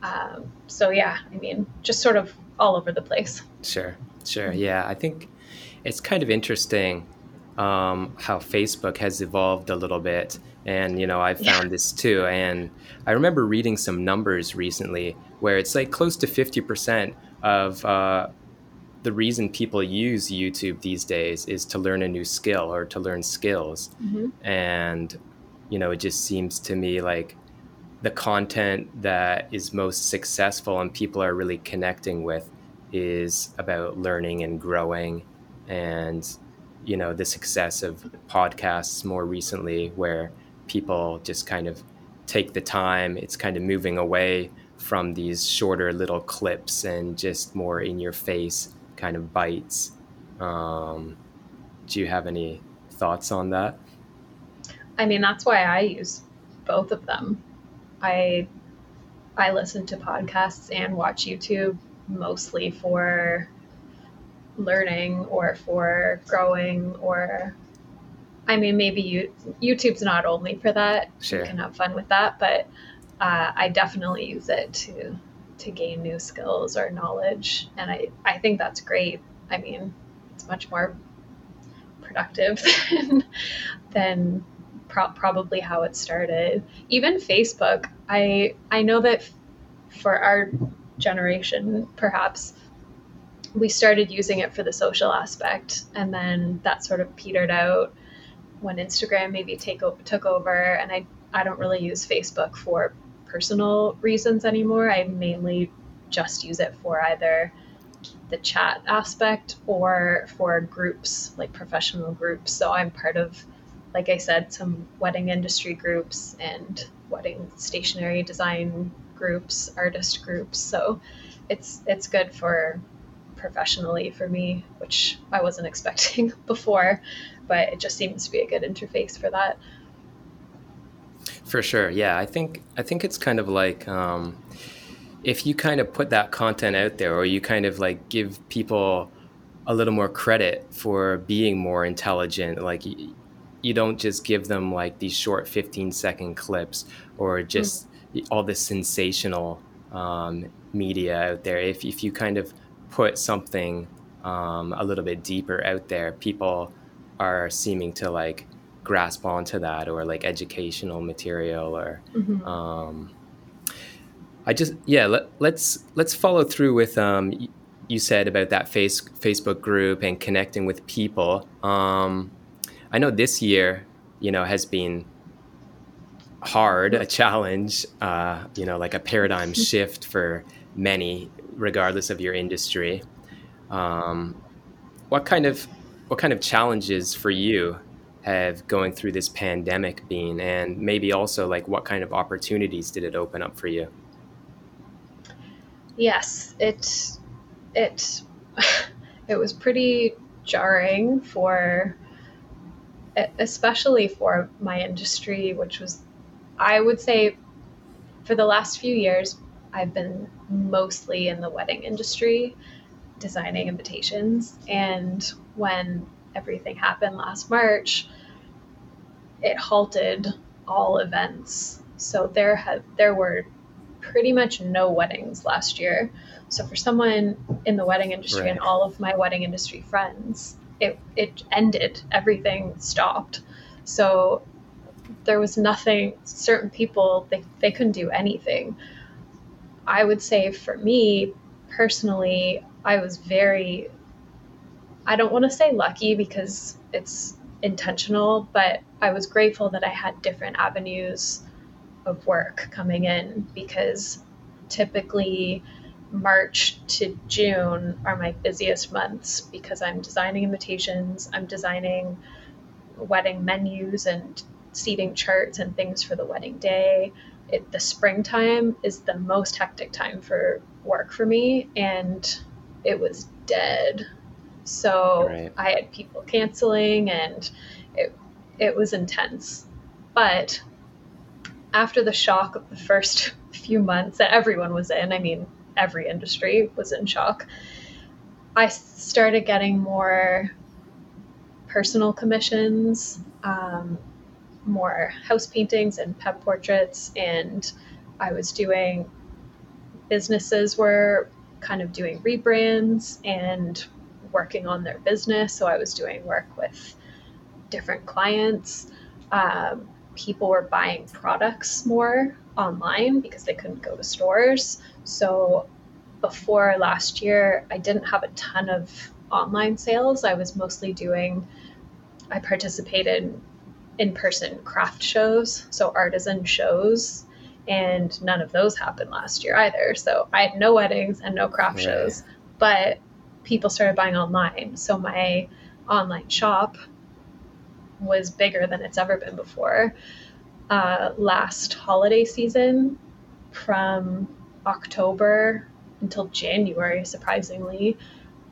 Um, so yeah, I mean, just sort of all over the place. Sure, sure. Yeah, I think it's kind of interesting um, how Facebook has evolved a little bit. And, you know, I found yeah. this too. And I remember reading some numbers recently where it's like close to 50% of uh, the reason people use YouTube these days is to learn a new skill or to learn skills. Mm-hmm. And, you know, it just seems to me like the content that is most successful and people are really connecting with is about learning and growing and you know the success of podcasts more recently where people just kind of take the time it's kind of moving away from these shorter little clips and just more in your face kind of bites. Um, do you have any thoughts on that? I mean that's why i use both of them I I listen to podcasts and watch YouTube mostly for learning or for growing or I mean maybe you, YouTube's not only for that. Sure. You can have fun with that, but uh, I definitely use it to to gain new skills or knowledge, and I I think that's great. I mean, it's much more productive (laughs) than than pro- probably how it started. Even Facebook, I I know that for our generation, perhaps we started using it for the social aspect, and then that sort of petered out when Instagram maybe take o- took over. And I I don't really use Facebook for personal reasons anymore. I mainly just use it for either the chat aspect or for groups like professional groups. So I'm part of like I said, some wedding industry groups and wedding stationery design groups, artist groups. So it's it's good for professionally for me, which I wasn't (laughs) expecting before, but it just seems to be a good interface for that. For sure, yeah. I think I think it's kind of like um, if you kind of put that content out there, or you kind of like give people a little more credit for being more intelligent, like you don't just give them like these short 15 second clips or just mm. all this sensational um, media out there. If, if you kind of put something um, a little bit deeper out there, people are seeming to like grasp onto that or like educational material or mm-hmm. um, I just yeah let, let's let's follow through with um, you said about that face Facebook group and connecting with people. Um, I know this year, you know, has been hard, a challenge, uh, you know, like a paradigm (laughs) shift for many, regardless of your industry. Um, what kind of what kind of challenges for you have going through this pandemic been, and maybe also like what kind of opportunities did it open up for you? Yes, it it (laughs) it was pretty jarring for especially for my industry, which was, I would say, for the last few years, I've been mostly in the wedding industry, designing invitations. And when everything happened last March, it halted all events. So there had there were pretty much no weddings last year. So for someone in the wedding industry right. and all of my wedding industry friends, it it ended. Everything stopped. So there was nothing, certain people, they, they couldn't do anything. I would say for me personally, I was very, I don't want to say lucky because it's intentional, but I was grateful that I had different avenues of work coming in because typically March to June are my busiest months because I'm designing invitations, I'm designing wedding menus and seating charts and things for the wedding day. It, the springtime is the most hectic time for work for me, and it was dead. So right. I had people canceling, and it it was intense. But after the shock of the first (laughs) few months that everyone was in, I mean, every industry was in shock. I started getting more personal commissions, um, more house paintings and pet portraits, and I was doing businesses were kind of doing rebrands and working on their business. So I was doing work with different clients. Um, people were buying products more online because they couldn't go to stores. So before last year, I didn't have a ton of online sales. I was mostly doing, I participated in person craft shows, so artisan shows, and none of those happened last year either. So I had no weddings and no craft right. shows, but people started buying online. So my online shop was bigger than it's ever been before. Uh, last holiday season, from October until January, surprisingly,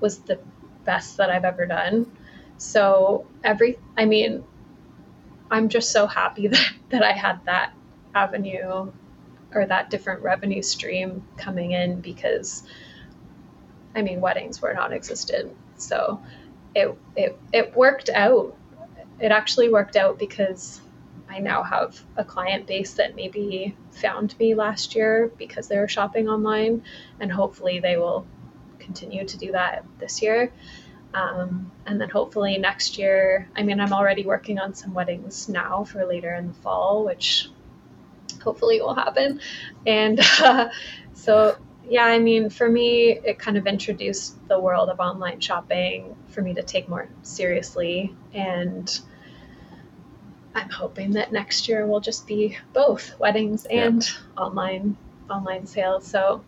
was the best that I've ever done. So every, I mean, I'm just so happy (laughs) that, that I had that avenue or that different revenue stream coming in because I mean weddings were non-existent. So it it it worked out. It actually worked out because I now have a client base that maybe found me last year because they were shopping online, and hopefully they will continue to do that this year. Um, and then hopefully next year, I mean, I'm already working on some weddings now for later in the fall, which hopefully will happen. And (laughs) uh, so, yeah, I mean, for me, it kind of introduced the world of online shopping for me to take more seriously. And I'm hoping that next year will just be both weddings and yeah. online online sales. So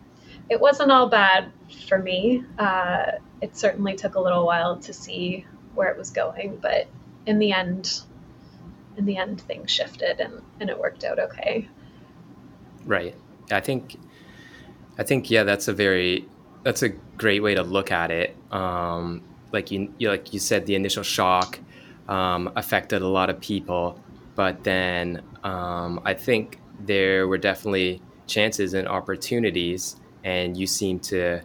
it wasn't all bad for me. Uh, it certainly took a little while to see where it was going, but in the end, in the end, things shifted and, and it worked out okay. Right. I think, I think, yeah, that's a very, that's a great way to look at it. Um, like you, you, like you said, the initial shock um, affected a lot of people, but then um, I think there were definitely chances and opportunities, and you seem to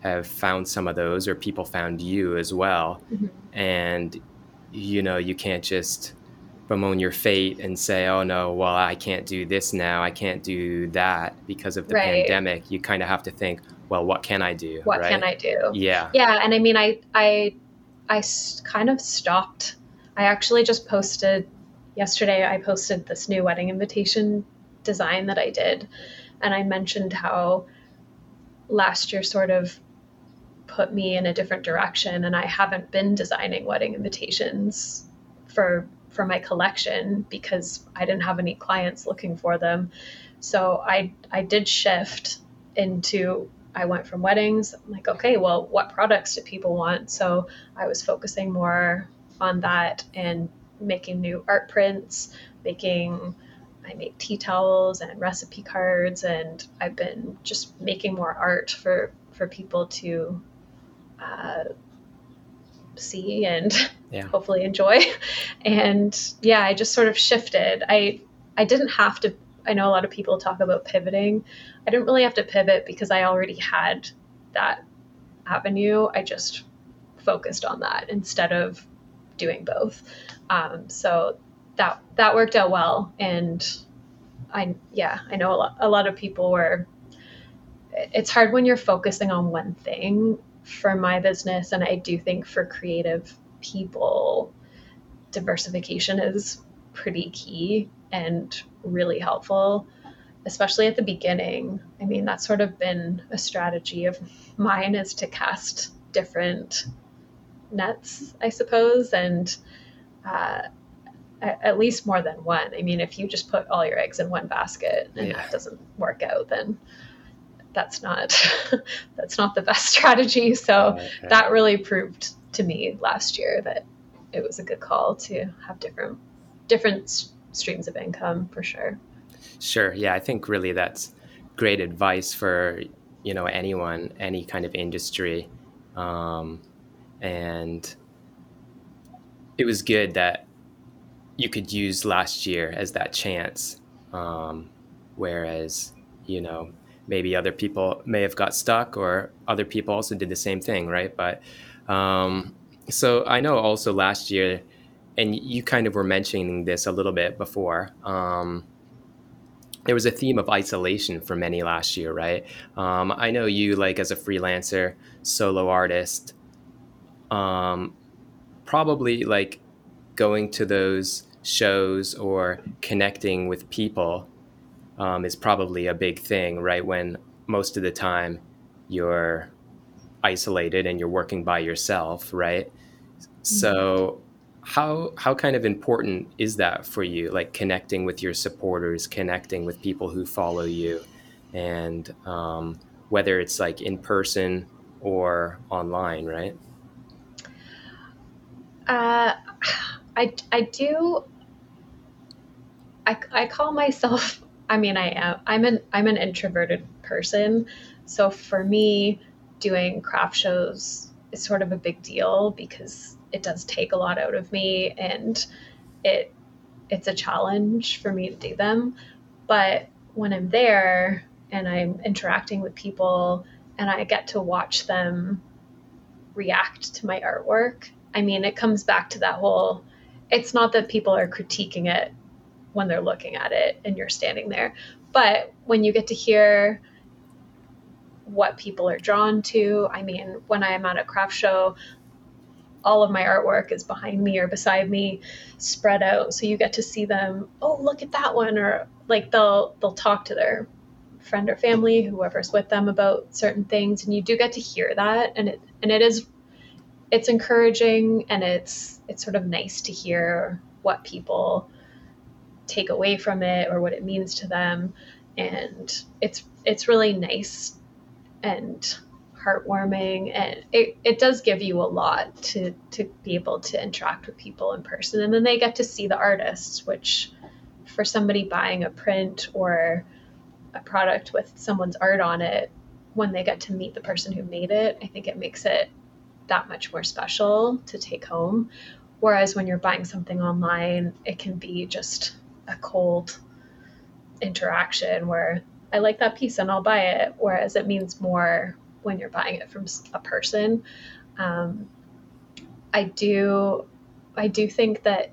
have found some of those or people found you as well. Mm-hmm. and you know you can't just bemoan your fate and say oh no well i can't do this now. I can't do that because of the right. pandemic. You kind of have to think well what can i do? What right? can i do? Yeah. Yeah and i mean i i i kind of stopped i actually just posted yesterday i posted this new wedding invitation design that i did and i mentioned how last year sort of put me in a different direction and I haven't been designing wedding invitations for for my collection because I didn't have any clients looking for them. So I I did shift into I went from weddings I'm like okay, well what products do people want? So I was focusing more on that and making new art prints, making I make tea towels and recipe cards and I've been just making more art for for people to uh, see and (laughs) yeah. hopefully enjoy. (laughs) And yeah, I just sort of shifted. I I didn't have to. I know a lot of people talk about pivoting. I didn't really have to pivot because I already had that avenue. I just focused on that instead of doing both. Um, so that that worked out well, and I yeah I know a lot a lot of people were. It's hard when you're focusing on one thing for my business, and I do think for creative people, diversification is pretty key and really helpful, especially at the beginning. I mean, that's sort of been a strategy of mine is to cast different nets, I suppose, and uh, at least more than one. I mean, if you just put all your eggs in one basket and yeah. that doesn't work out, then that's not (laughs) that's not the best (laughs) strategy. So okay. that really proved to me last year that it was a good call to have different different streams of income for sure. Sure. Yeah, I think really that's great advice for you know anyone, any kind of industry, um, and it was good that you could use last year as that chance. Um, whereas, you know, maybe other people may have got stuck or other people also did the same thing, right? But um, so I know also last year, and you kind of were mentioning this a little bit before. Um, there was a theme of isolation for many last year, right? Um, I know you, like as a freelancer, solo artist, um, probably like going to those shows or connecting with people um, is probably a big thing, right? When most of the time you're isolated and you're working by yourself, right? Mm-hmm. So how how kind of important is that for you? Like connecting with your supporters, connecting with people who follow you, and um, whether it's like in person or online, right? Uh, (sighs) I I do. I I call myself. I mean, I am. I'm an I'm an introverted person, so for me, doing craft shows is sort of a big deal because it does take a lot out of me and it it's a challenge for me to do them. But when I'm there and I'm interacting with people and I get to watch them react to my artwork, I mean, it comes back to that whole it's not that people are critiquing it when they're looking at it and you're standing there, but when you get to hear what people are drawn to, I mean, when I'm at a craft show, all of my artwork is behind me or beside me spread out. So you get to see them oh look at that one or like they'll they'll talk to their friend or family whoever's with them about certain things and you do get to hear that and it and it is it's encouraging and it's it's sort of nice to hear what people take away from it or what it means to them. And it's it's really nice and heartwarming. And it, it does give you a lot to to be able to interact with people in person. And then they get to see the artists which for somebody buying a print or a product with someone's art on it when they get to meet the person who made it i think it makes it that much more special to take home whereas when you're buying something online it can be just a cold interaction where I like that piece and I'll buy it. Whereas it means more when you're buying it from a person. Um, I do, I do think that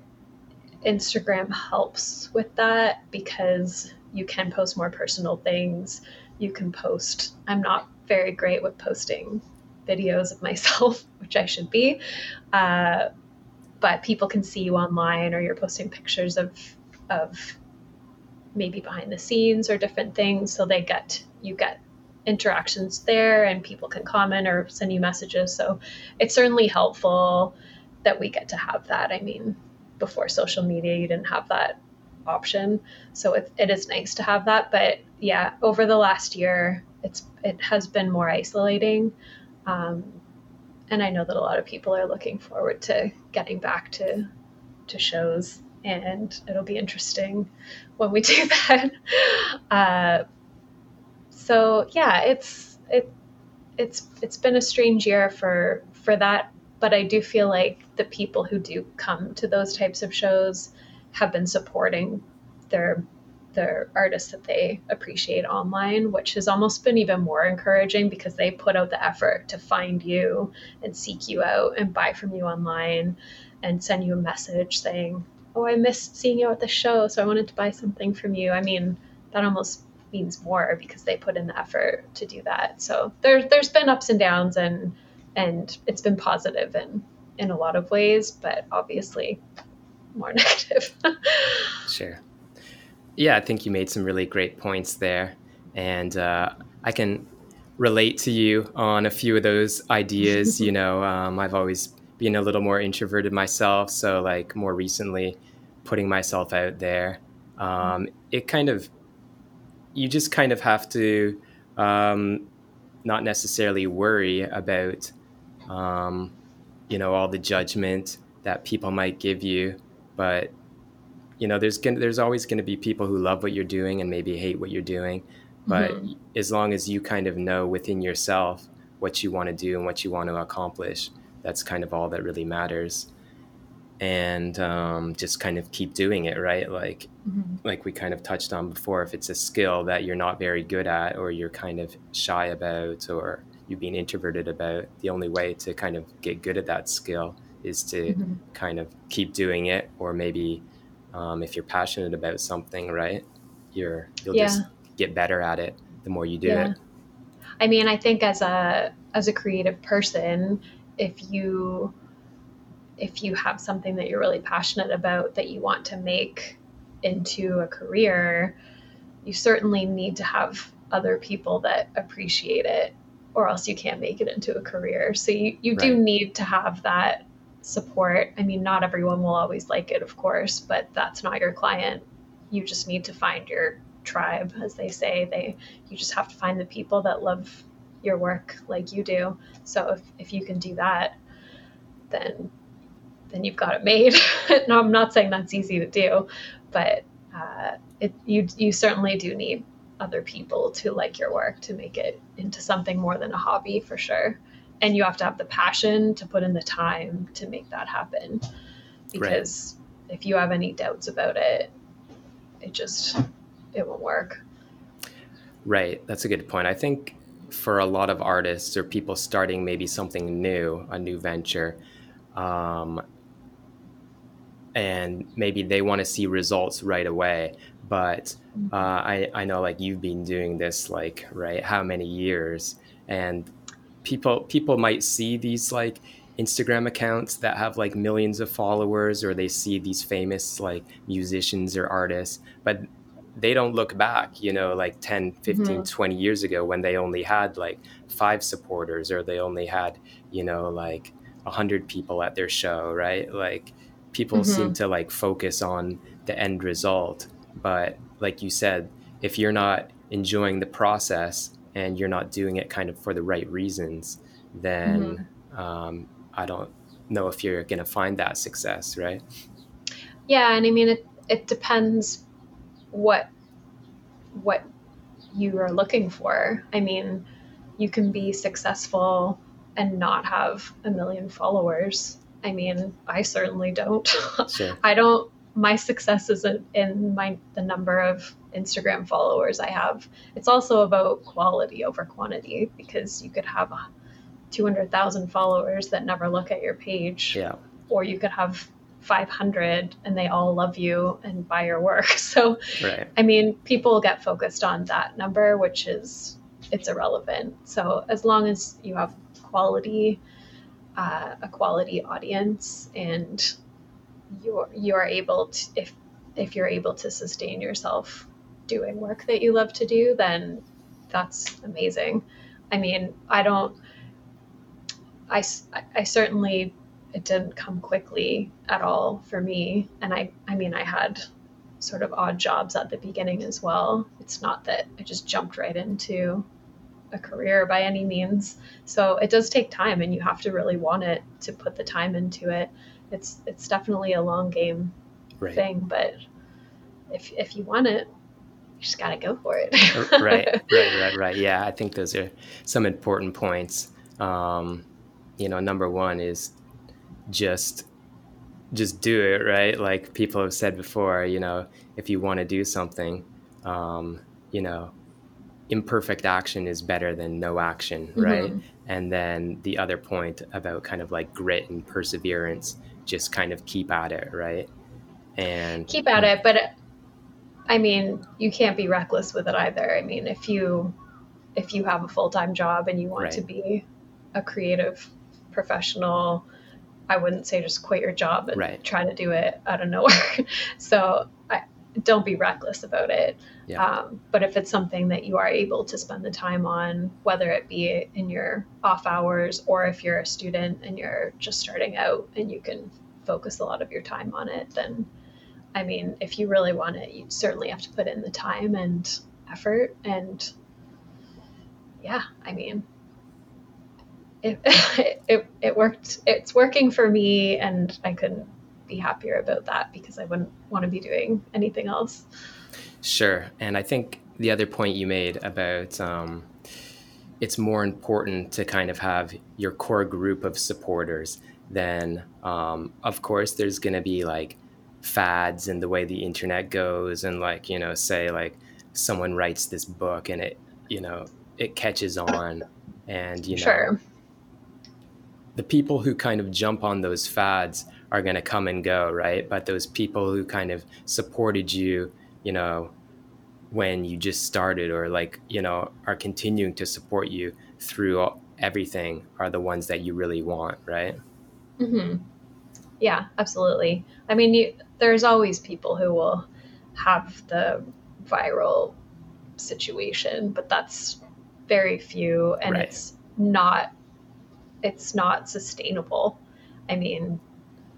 Instagram helps with that because you can post more personal things. You can post. I'm not very great with posting videos of myself, (laughs) which I should be. Uh, but people can see you online, or you're posting pictures of of maybe behind the scenes or different things, so they get you get interactions there and people can comment or send you messages. So it's certainly helpful that we get to have that. I mean, before social media, you didn't have that option. So it, it is nice to have that. But yeah, over the last year, it's it has been more isolating. Um, and I know that a lot of people are looking forward to getting back to to shows, and it'll be interesting when we (laughs) do that. Uh, so yeah, it's it it's it's been a strange year for for that, but I do feel like the people who do come to those types of shows have been supporting their their artists that they appreciate online, which has almost been even more encouraging because they put out the effort to find you and seek you out and buy from you online and send you a message saying, Oh, I missed seeing you at the show, so I wanted to buy something from you. I mean, that almost means more because they put in the effort to do that. So there's there's been ups and downs and and it's been positive in in a lot of ways, but obviously more (laughs) negative. sure. Yeah, I think you made some really great points there. And uh, I can relate to you on a few of those ideas. you (laughs) know, um, I've always been a little more introverted myself. So, like, more recently, putting myself out there, um, it kind of, you just kind of have to um, not necessarily worry about, um, you know, all the judgment that people might give you, but you know, there's gonna, there's always going to be people who love what you're doing and maybe hate what you're doing. But mm-hmm. as long as you kind of know within yourself what you want to do and what you want to accomplish, that's kind of all that really matters. And um, just kind of keep doing it, right? Like, mm-hmm. like we kind of touched on before. If it's a skill that you're not very good at, or you're kind of shy about, or you being introverted about, the only way to kind of get good at that skill is to mm-hmm. kind of keep doing it, or maybe um, if you're passionate about something, right? You're you'll yeah. just get better at it the more you do yeah. it. I mean, I think as a as a creative person, if you if you have something that you're really passionate about that you want to make into a career, you certainly need to have other people that appreciate it or else you can't make it into a career. So you, you right. do need to have that support. I mean, not everyone will always like it, of course, but that's not your client. You just need to find your tribe, as they say. They you just have to find the people that love your work like you do. So if, if you can do that, then then you've got it made. (laughs) no, I'm not saying that's easy to do, but uh, it, you you certainly do need other people to like your work to make it into something more than a hobby for sure. And you have to have the passion to put in the time to make that happen. Because right. if you have any doubts about it, it just it won't work. Right. That's a good point. I think for a lot of artists or people starting maybe something new, a new venture, um, and maybe they want to see results right away. But mm-hmm. uh, I, I know like you've been doing this like right how many years, and people people might see these like Instagram accounts that have like millions of followers, or they see these famous like musicians or artists, but they don't look back, you know, like 10, 15, mm-hmm. 20 years ago when they only had like five supporters or they only had, you know, like 100 people at their show, right? Like people mm-hmm. seem to like focus on the end result. But like you said, if you're not enjoying the process and you're not doing it kind of for the right reasons, then mm-hmm. um, I don't know if you're going to find that success, right? Yeah. And I mean, it, it depends what what you are looking for. I mean, you can be successful and not have a million followers. I mean, I certainly don't. (laughs) Sure. I don't my success isn't in my the number of Instagram followers I have. It's also about quality over quantity because you could have 200,000 followers that never look at your page. Yeah. Or you could have 500 and they all love you and buy your work. (laughs) So, right. I mean, people get focused on that number, which is, it's irrelevant. So, as long as you have quality, uh, a quality audience and you're, you're able to, if, if you're able to sustain yourself doing work that you love to do, then that's amazing. I mean, I don't, I, I certainly it didn't come quickly at all for me. And I, I mean, I had sort of odd jobs at the beginning as well. It's not that I just jumped right into a career by any means. So it does take time and you have to really want it to put the time into it. It's it's definitely a long game right. thing, but if if you want it, just got to go for it. right, (laughs) right, right, right. Yeah, I think those are some important points. Um, you know, number one is just just do it right like people have said before you know if you want to do something um, you know imperfect action is better than no action mm-hmm. right mm-hmm. and then the other point about kind of like grit and perseverance just kind of keep at it right and keep at it but i mean you can't be reckless with it either i mean if you if you have a full-time job and you want right. to be a creative professional I wouldn't say just quit your job and Right. try to do it out of nowhere. (laughs) so I, don't be reckless about it. Yeah. Um, but if it's something that you are able to spend the time on, whether it be in your off hours or if you're a student and you're just starting out and you can focus a lot of your time on it, then I mean, if you really want it, you certainly have to put in the time and effort. And yeah, I mean, it, (laughs) it, it worked. It's working for me, and I couldn't be happier about that because I wouldn't want to be doing anything else. Sure. And I think the other point you made about um, it's more important to kind of have your core group of supporters than, um, of course, there's going to be like fads and the way the internet goes, and like, you know, say like someone writes this book and it, you know, it catches on. And, you know, Sure. the people who kind of jump on those fads are going to come and go, right? But those people who kind of supported you, you know, when you just started or like, you know, are continuing to support you through all, everything are the ones that you really want, right? hmm Yeah, absolutely. I mean, you, there's always people who will have the viral situation, but that's very few, and Right. it's not it's not sustainable. I mean,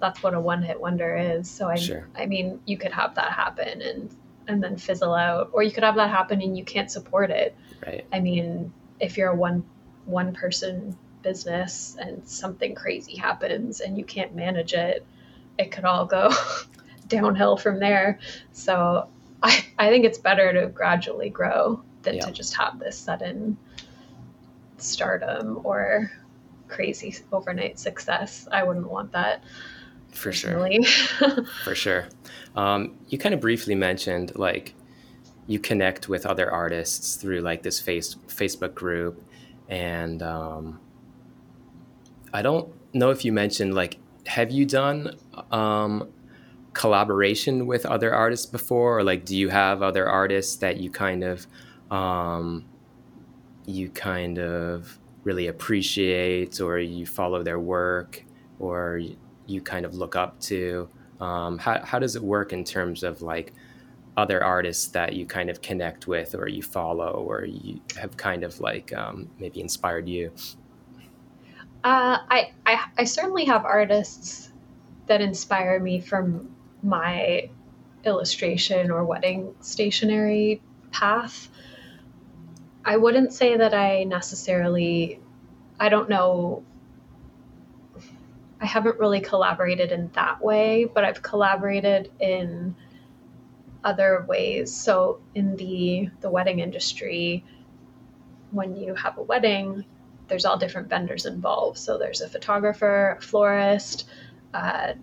that's what a one-hit wonder is. So I, Sure. I mean, you could have that happen and and then fizzle out, or you could have that happen and you can't support it. Right. I mean, if you're a one one person business and something crazy happens and you can't manage it, it could all go (laughs) downhill from there. So I, I think it's better to gradually grow than Yeah. to just have this sudden stardom or crazy overnight success. I wouldn't want that. For sure. (laughs) For sure. Um, you kind of briefly mentioned like you connect with other artists through like this face Facebook group, and um, I don't know if you mentioned like have you done um, collaboration with other artists before, or like do you have other artists that you kind of um, you kind of really appreciate, or you follow their work, or you kind of look up to? Um, how, how does it work in terms of like other artists that you kind of connect with or you follow or you have kind of like um, maybe inspired you? Uh, I, I I certainly have artists that inspire me from my illustration or wedding stationery path. I wouldn't say that I necessarily I don't know I haven't really collaborated in that way, but I've collaborated in other ways. So in the the wedding industry, when you have a wedding, there's all different vendors involved. So there's a photographer, a florist, a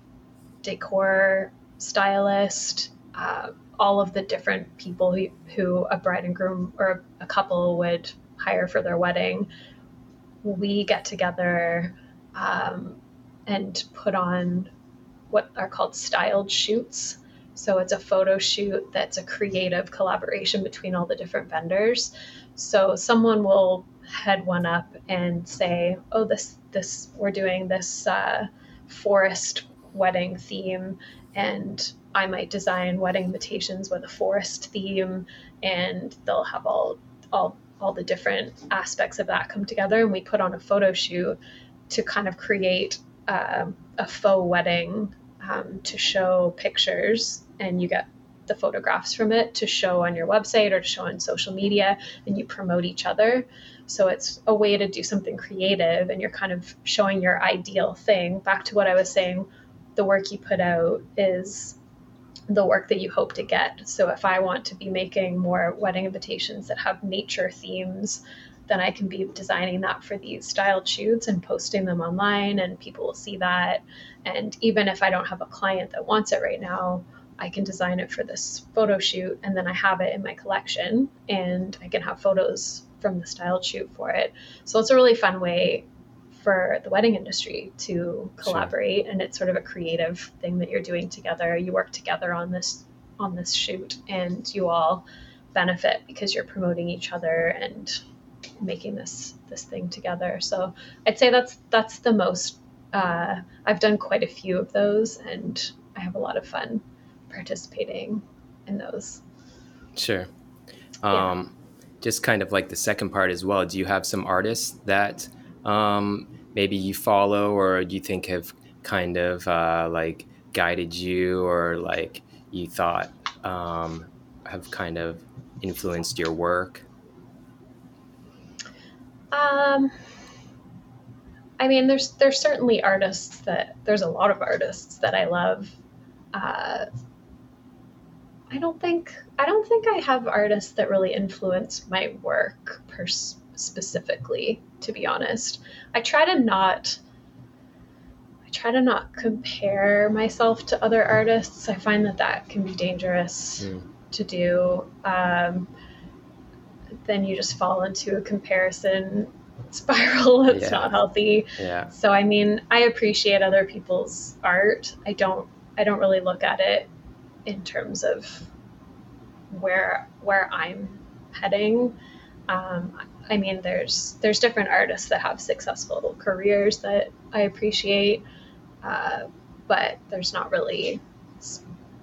decor stylist, uh, all of the different people who, who a bride and groom or a couple would hire for their wedding. We get together um, and put on what are called styled shoots. So it's a photo shoot that's a creative collaboration between all the different vendors. So someone will head one up and say, "Oh, this this we're doing this uh, forest wedding theme, and I might design wedding invitations with a forest theme, and they'll have all all all the different aspects of that come together, and we put on a photo shoot to kind of create uh, a faux wedding um, to show pictures, and you get the photographs from it to show on your website or to show on social media, and you promote each other. So it's a way to do something creative, and you're kind of showing your ideal thing. Back to what I was saying, the work you put out is the work that you hope to get. So if I want to be making more wedding invitations that have nature themes, then I can be designing that for these styled shoots and posting them online, and people will see that. And even if I don't have a client that wants it right now, I can design it for this photo shoot, and then I have it in my collection, and I can have photos from the styled shoot for it. So it's a really fun way for the wedding industry to collaborate, sure. and it's sort of a creative thing that you're doing together. You work together on this on this shoot, and you all benefit because you're promoting each other and making this this thing together. So I'd say that's that's the most uh, I've done quite a few of those, and I have a lot of fun participating in those. Sure. Um, yeah. Just kind of like the second part as well. Do you have some artists that um, maybe you follow or you think have kind of uh, like guided you or like you thought um, have kind of influenced your work? Um, I mean, there's there's certainly artists that there's a lot of artists that I love. Uh, I don't think I don't think I have artists that really influence my work per specifically. To be honest, I try to not. I try to not compare myself to other artists. I find that that can be dangerous mm. to do. Um, then you just fall into a comparison (laughs) spiral that's yeah. not healthy. Yeah. So I mean, I appreciate other people's art. I don't I don't really look at it in terms of where where I'm heading. Um, I mean, there's there's different artists that have successful careers that I appreciate, uh, but there's not really.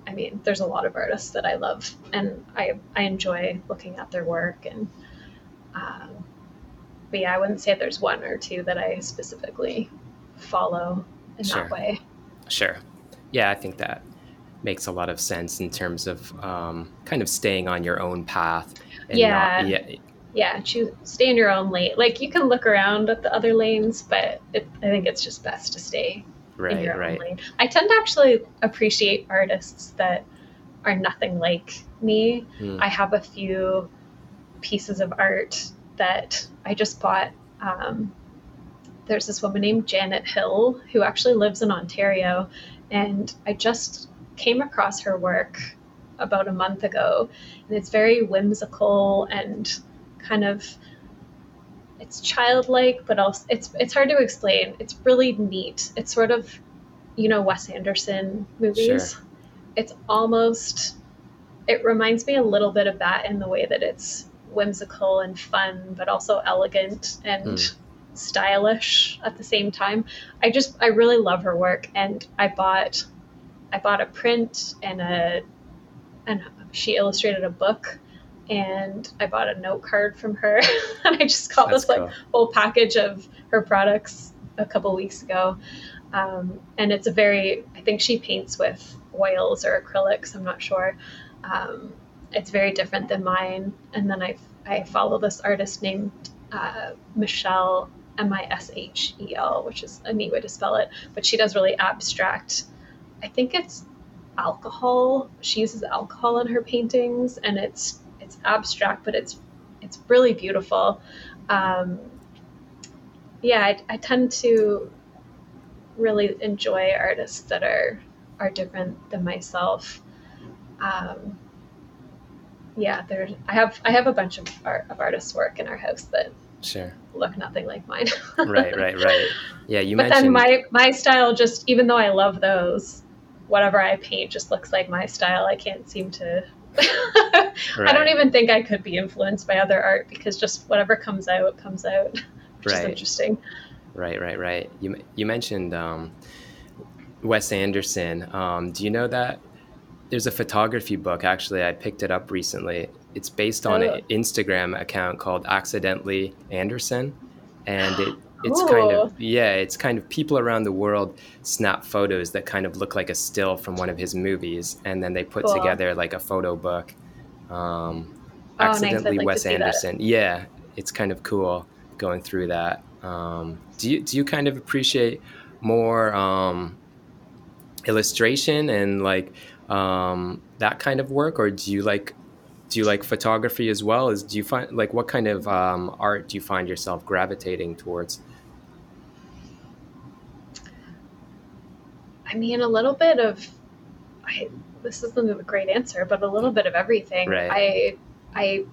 I mean, there's a lot of artists that I love, and I I enjoy looking at their work and. Um, but yeah, I wouldn't say there's one or two that I specifically follow in sure. that way. Sure. Yeah, I think that makes a lot of sense in terms of um, kind of staying on your own path. yeah. Not, yeah. Yeah, choose, stay in your own lane. Like you can look around at the other lanes, but it, I think it's just best to stay right, in your right. own lane. I tend to actually appreciate artists that are nothing like me. Mm. I have a few pieces of art that I just bought. Um, there's this woman named Janet Hill who actually lives in Ontario, and I just came across her work about a month ago, and it's very whimsical and kind of it's childlike, but also it's it's hard to explain. It's really neat. It's sort of you know Wes Anderson movies. Sure. It's almost it reminds me a little bit of that in the way that it's whimsical and fun, but also elegant and mm. stylish at the same time. I just I really love her work, and I bought I bought a print and a and she illustrated a book and I bought a note card from her (laughs) and I just got That's this cool. like whole package of her products a couple weeks ago. Um, and it's a very I think she paints with oils or acrylics, I'm not sure. Um, it's very different than mine. And then I I follow this artist named uh, Michelle M I S H E L, which is a neat way to spell it. But she does really abstract. I think it's alcohol. She uses alcohol in her paintings, and it's it's abstract, but it's it's really beautiful. Um, yeah, I, I tend to really enjoy artists that are are different than myself. Um, yeah, there's I have I have a bunch of art of artists' work in our house that sure look nothing like mine. (laughs) right, right, right. Yeah, you. But mentioned... then my my style just even though I love those, whatever I paint just looks like my style. I can't seem to. Right. (laughs) I don't even think I could be influenced by other art because just whatever comes out comes out, which right. is interesting. Right, right, right. You you mentioned um, Wes Anderson. Um, do you know that there's a photography book actually i picked it up recently it's based on oh. an instagram account called accidentally anderson and it it's Ooh. kind of yeah it's kind of people around the world snap photos that kind of look like a still from one of his movies and then they put cool. together like a photo book um, oh, accidentally nice. like wes anderson yeah it's kind of cool going through that um, do you do you kind of appreciate more um, illustration and like um, that kind of work, or do you like do you like photography as well? Is do you find like what kind of um, art do you find yourself gravitating towards? I mean, a little bit of. I, this isn't a great answer, but a little bit of everything. Right. I, I,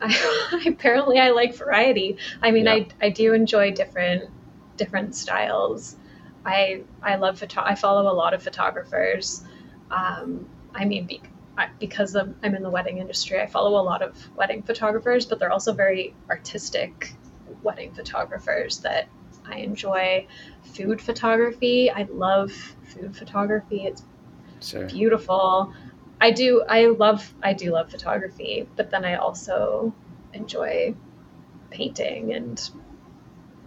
I, (laughs) apparently I like variety. I mean, yeah. I, I do enjoy different, different styles. I I love photo. I follow a lot of photographers. Um, I mean, be- because of, I'm in the wedding industry, I follow a lot of wedding photographers, but they're also very artistic wedding photographers that I enjoy food photography. I love food photography. It's sure. beautiful. I do I love I do love photography, but then I also enjoy painting and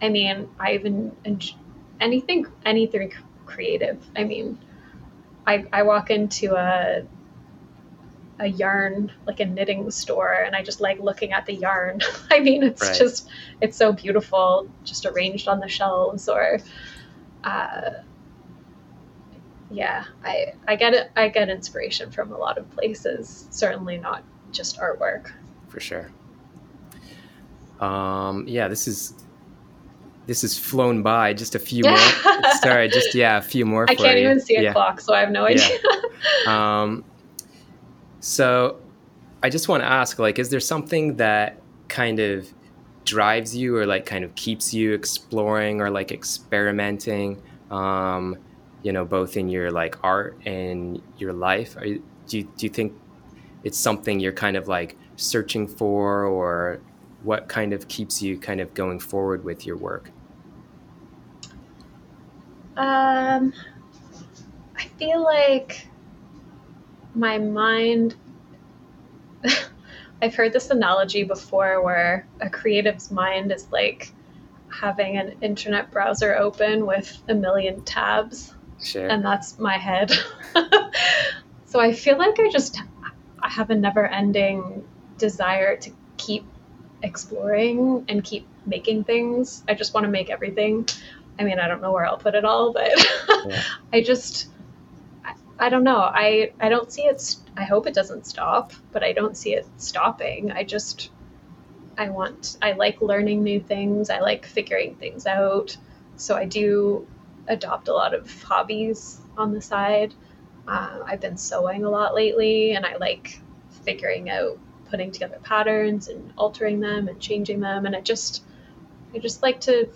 I mean, I even anything anything creative. I mean, I I walk into a a yarn like a knitting store and I just like looking at the yarn. (laughs) I mean, it's right. just it's so beautiful just arranged on the shelves or uh yeah, I I get it I get inspiration from a lot of places, certainly not just artwork. For sure. Um yeah, this is this has flown by. Just a few more. (laughs) Sorry, just yeah, a few more. I can't you. even see a yeah. clock, so I have no idea. Yeah. (laughs) um, so, I just want to ask, like, is there something that kind of drives you, or like kind of keeps you exploring, or like experimenting? Um, you know, both in your like art and your life. Are, do you do you think it's something you're kind of like searching for, or what kind of keeps you kind of going forward with your work? Um, I feel like my mind. (laughs) I've heard this analogy before where a creative's mind is like having an internet browser open with a million tabs. Sure. And that's my head. (laughs) so I feel like I just I have a never ending desire to keep exploring and keep making things. I just want to make everything. I mean, I don't know where I'll put it all, but yeah. (laughs) I just, I, don't know. I, I don't see it. I hope it doesn't stop, but I don't see it stopping. I just, I want, I like learning new things. I like figuring things out. So I do adopt a lot of hobbies on the side. Uh, I've been sewing a lot lately, and I like figuring out putting together patterns and altering them and changing them. And I just, I just like to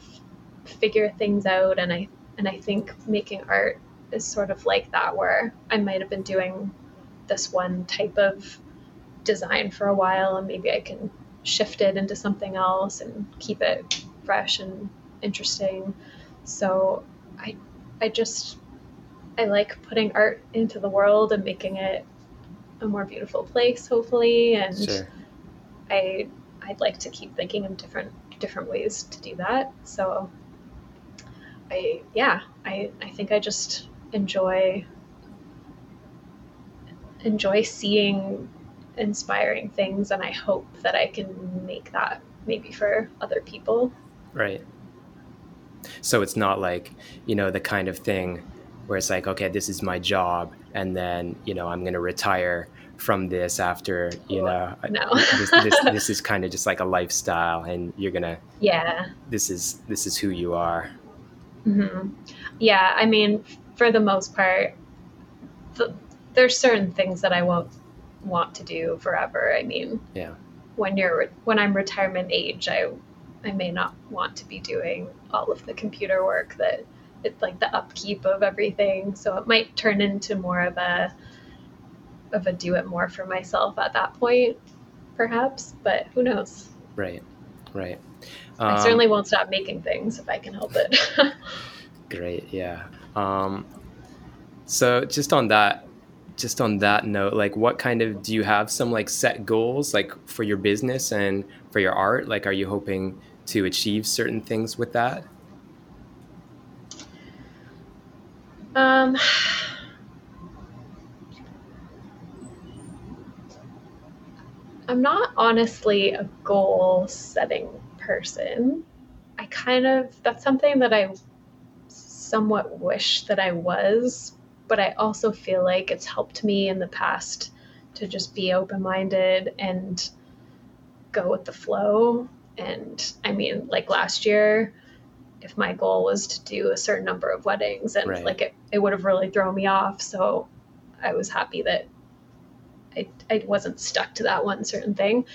figure things out and I and I think making art is sort of like that where I might have been doing this one type of design for a while and maybe I can shift it into something else and keep it fresh and interesting. So I I just I like putting art into the world and making it a more beautiful place hopefully and sure. I I'd like to keep thinking of different different ways to do that. So I yeah, I I think I just enjoy enjoy seeing inspiring things and I hope that I can make that maybe for other people. Right. So it's not like, you know, the kind of thing where it's like, okay, this is my job and then, you know, I'm going to retire from this after, you know, no. this, this, (laughs) this is kind of just like a lifestyle and you're going to Yeah. This is this is who you are. Mm-hmm. Yeah, I mean, for the most part, the, there's certain things that I won't want to do forever. I mean, yeah, when you're when I'm retirement age, I I may not want to be doing all of the computer work that it's like the upkeep of everything. So it might turn into more of a of a do it more for myself at that point, perhaps. But who knows? Right, right. Um, I certainly won't stop making things if I can help it. (laughs) great, yeah. Um, so just on that, just on that note, like what kind of do you have some like set goals like for your business and for your art? Like, are you hoping to achieve certain things with that? Um, I'm not honestly a goal setting person. I kind of, that's something that I somewhat wish that I was, but I also feel like it's helped me in the past to just be open minded and go with the flow. And I mean, like last year, if my goal was to do a certain number of weddings and right. like it, it would have really thrown me off. So I was happy that I, I wasn't stuck to that one certain thing.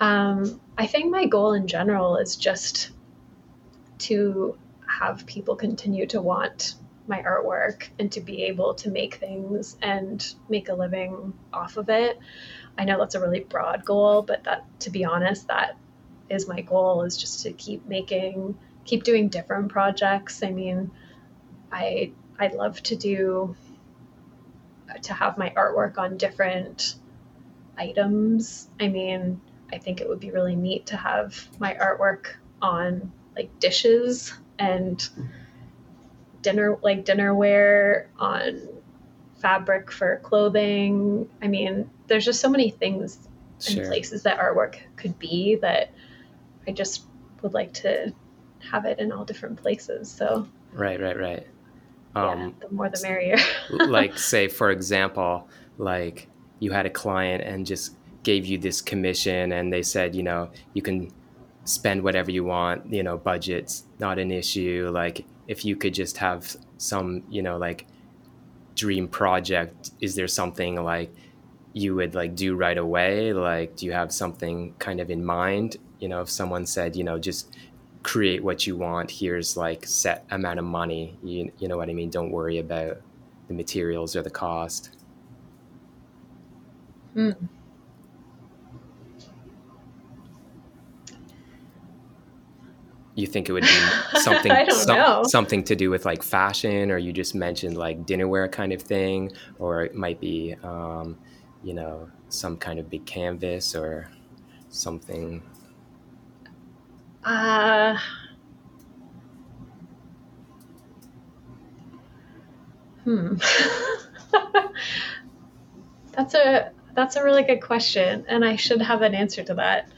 Um, I think my goal in general is just to have people continue to want my artwork and to be able to make things and make a living off of it. I know that's a really broad goal, but that to be honest, that is my goal is just to keep making, keep doing different projects. I mean, I I'd love to do to have my artwork on different items. I mean, I think it would be really neat to have my artwork on like dishes and dinner like dinnerware on fabric for clothing. I mean, there's just so many things sure. and places that artwork could be that I just would like to have it in all different places. So right, right, right. Um, yeah, the more the merrier. (laughs) like, say, for example, like you had a client and just gave you this commission, and they said, you know, you can spend whatever you want. You know, budget's not an issue. Like, if you could just have some, you know, like dream project, is there something like you would like do right away? Like, do you have something kind of in mind? You know, if someone said, you know, just create what you want, here's like set amount of money. You, you know what I mean? Don't worry about the materials or the cost. Hmm. You think it would be (laughs) something some, something to do with like fashion or you just mentioned like dinnerware kind of thing or it might be um, you know some kind of big canvas or something? Uh hmm. (laughs) That's a that's a really good question and i should have an answer to that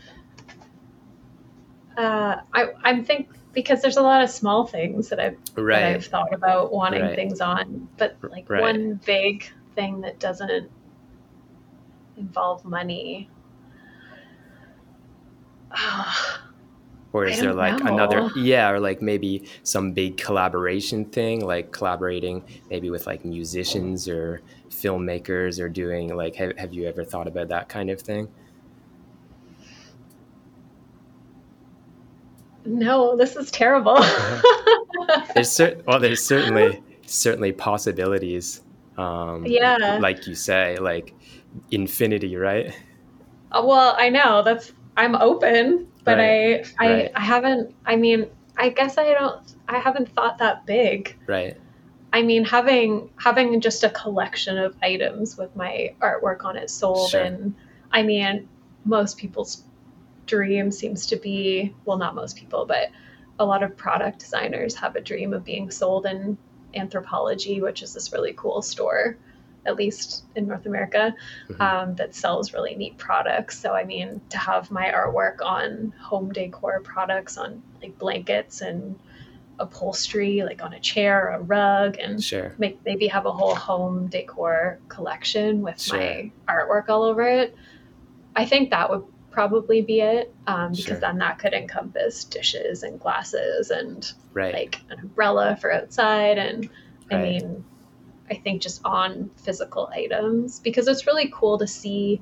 uh, I I'm think because there's a lot of small things that I've right. that I've thought about wanting right. things on, but like right. one big thing that doesn't involve money. (sighs) or is there like know. another yeah or like maybe some big collaboration thing like collaborating maybe with like musicians or filmmakers or doing like have, have you ever thought about that kind of thing no, this is terrible. (laughs) there's cer- well, there's certainly certainly possibilities. Um, yeah, like you say, like infinity, right? Uh, well, I know that's I'm open, but right. I I right. I haven't. I mean, I guess I don't. I haven't thought that big. Right. I mean, having having just a collection of items with my artwork on it sold, sure. and I mean, most people's dream seems to be well, not most people, but a lot of product designers have a dream of being sold in Anthropologie, which is this really cool store, at least in North America, mm-hmm. um, that sells really neat products. So, I mean, to have my artwork on home decor products, on like blankets and upholstery, like on a chair, a rug, and sure. make maybe have a whole home decor collection with sure. my artwork all over it. I think that would probably be it um, because sure. then that could encompass dishes and glasses and right. like an umbrella for outside and right. i mean i think just on physical items because it's really cool to see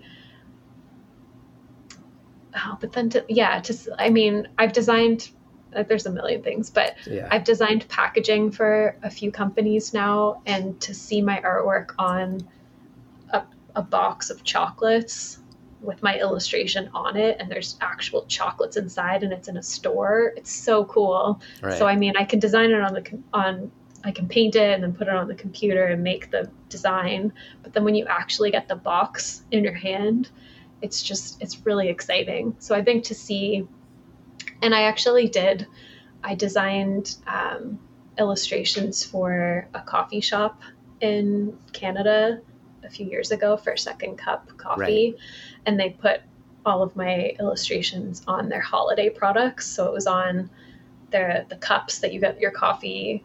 oh but then to yeah just i mean i've designed uh, there's a million things but yeah. i've designed packaging for a few companies now and to see my artwork on a, a box of chocolates with my illustration on it and there's actual chocolates inside and it's in a store. It's so cool. Right. so i mean i can design it on the on i can paint it and then put it on the computer and make the design. But then when you actually get the box in your hand it's just it's really exciting. So i think to see and i actually did i designed um, illustrations for a coffee shop in canada a few years ago for Second Cup Coffee, right. And they put all of my illustrations on their holiday products. So it was on the the cups that you get your coffee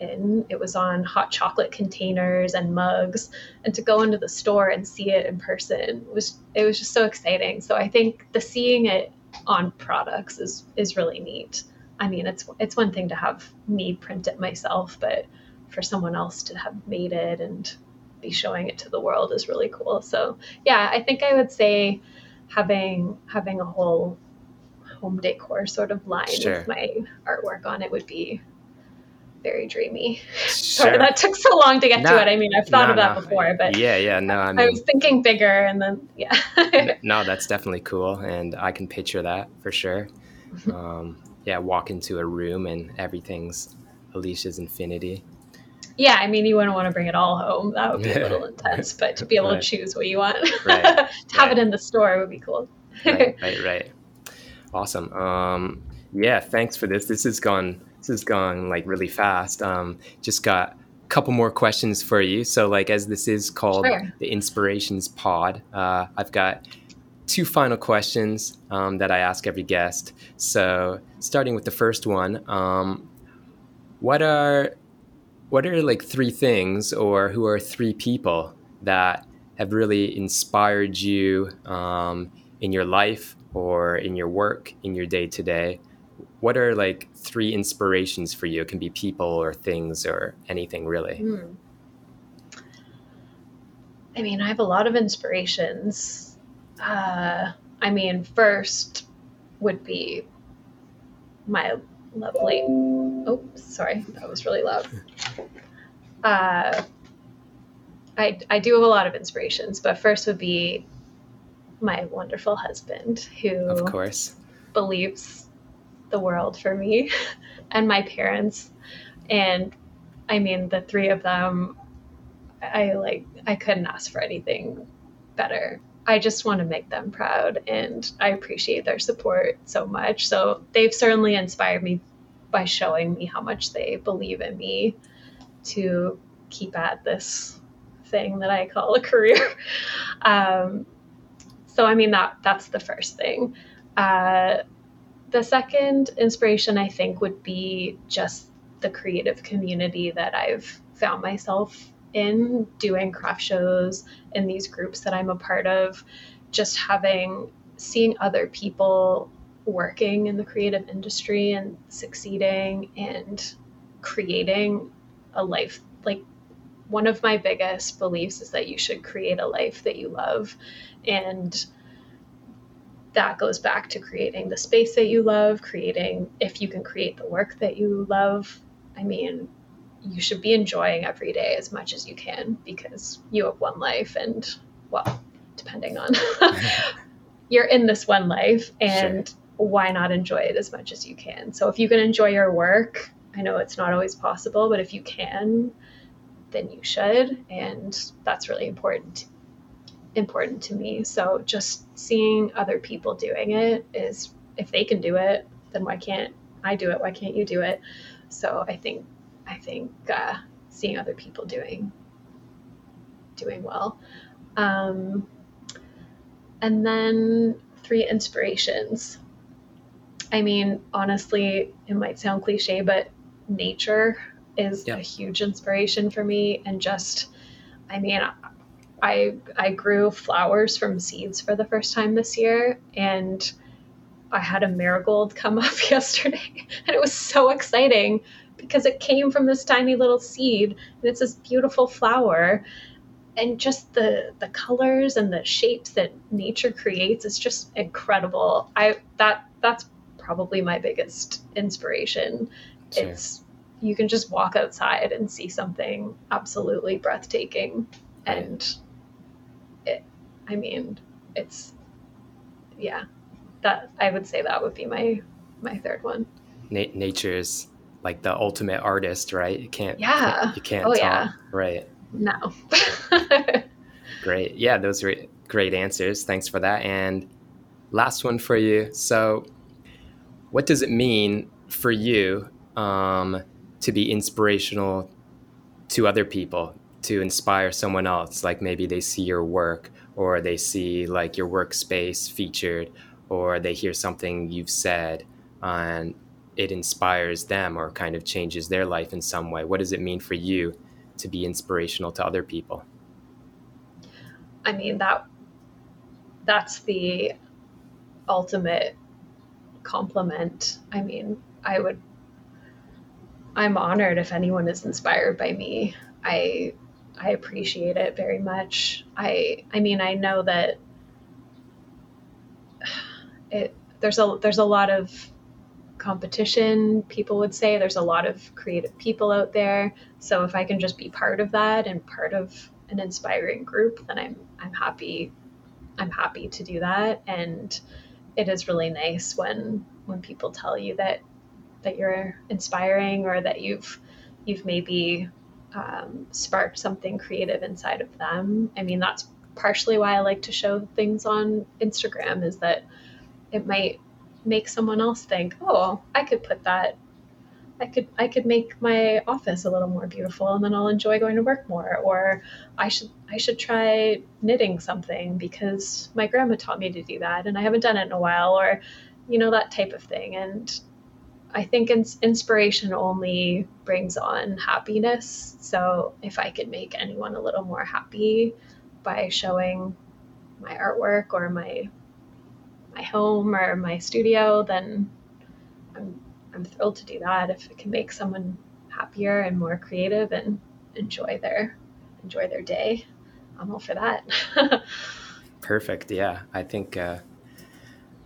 in. It was on hot chocolate containers and mugs, and to go into the store and see it in person was it was just so exciting. So I think the seeing it on products is is really neat. I mean, it's it's one thing to have me print it myself, but for someone else to have made it and be showing it to the world is really cool. So yeah, I think I would say having having a whole home decor sort of line sure. with my artwork on it would be very dreamy. (laughs) Sure. Sorry, that took so long to get no, to it. I mean, I've thought no, of that no. before, but yeah, yeah, no, I, mean, I was thinking bigger, and then yeah. (laughs) no, that's definitely cool, and I can picture that for sure. Um, yeah walk into a room and everything's Alicia's infinity. Yeah, I mean, you wouldn't want to bring it all home. That would be a little (laughs) intense, but to be able right. to choose what you want, (laughs) right. to have right. it in the store would be cool. right, (laughs) right, right. Awesome. Um, yeah, thanks for this. This has gone. This has gone like really fast. Um, just got a couple more questions for you. So, like, as this is called sure. the Inspirations Pod, uh, I've got two final questions um, that I ask every guest. So, starting with the first one, um, what are what are like three things or who are three people that have really inspired you um, in your life or in your work in your day to day? What are like three inspirations for you? It can be people or things or anything really. Mm. i mean i have a lot of inspirations. Uh, i mean first would be my lovely oh sorry that was really loud. Uh, I, I do have a lot of inspirations but first would be my wonderful husband who of course. believes the world for me (laughs) and my parents. And i mean the three of them i like i couldn't ask for anything better I just want to make them proud and I appreciate their support so much. So they've certainly inspired me by showing me how much they believe in me to keep at this thing that I call a career. (laughs) Um, so I mean that that's the first thing. Uh, the second inspiration I think would be just the creative community that I've found myself in doing craft shows in these groups that I'm a part of, just having seeing other people working in the creative industry and succeeding and creating a life. Like one of my biggest beliefs is that you should create a life that you love and that goes back to creating the space that you love creating if you can create the work that you love. I mean you should be enjoying every day as much as you can because you have one life and well depending on (laughs) (laughs) you're in this one life and sure. why not enjoy it as much as you can? So if you can enjoy your work i know it's not always possible but if you can then you should and that's really important important to me. So just seeing other people doing it is if they can do it then why can't i do it? Why can't you do it? So i think I think uh, seeing other people doing doing well. Um, and then three inspirations. I mean, honestly, it might sound cliche, but nature is a huge inspiration for me. And just, I mean, I I grew flowers from seeds for the first time this year, and I had a marigold come (laughs) up (laughs) yesterday, and it was so exciting because it came from this tiny little seed and it's this beautiful flower. And just the the colors and the shapes that nature creates is just incredible. I that that's probably my biggest inspiration. Sure. it's you can just walk outside and see something absolutely breathtaking. And it i mean it's yeah that i would say that would be my my third one. Na- nature's like the ultimate artist, right? You can't. Yeah. You can't. Oh talk, yeah. Right. No. (laughs) great. Yeah, those are great answers. Thanks for that. And last one for you. So, what does it mean for you um, to be inspirational to other people, to inspire someone else? Like maybe they see your work, or they see like your workspace featured, or they hear something you've said, and it inspires them or kind of changes their life in some way. What does it mean for you to be inspirational to other people? I mean that that's the ultimate compliment. I mean, I would I'm honored if anyone is inspired by me. I I appreciate it very much. I I mean, I know that (sighs) it there's a there's a lot of competition, people would say. There's a lot of creative people out there. So if I can just be part of that and part of an inspiring group, then I'm I'm happy I'm happy to do that. And it is really nice when when people tell you that that you're inspiring or that you've you've maybe um, sparked something creative inside of them. I mean, that's partially why I like to show things on Instagram is that it might make someone else think, oh, I could put that I could I could make my office a little more beautiful and then I'll enjoy going to work more or I should I should try knitting something because my grandma taught me to do that and I haven't done it in a while or you know that type of thing. And I think ins- inspiration only brings on happiness. So if I could make anyone a little more happy by showing my artwork or my my home or my studio then I'm I'm thrilled to do that if it can make someone happier and more creative and enjoy their enjoy their day. I'm all for that. (laughs) Perfect. Yeah, I think uh,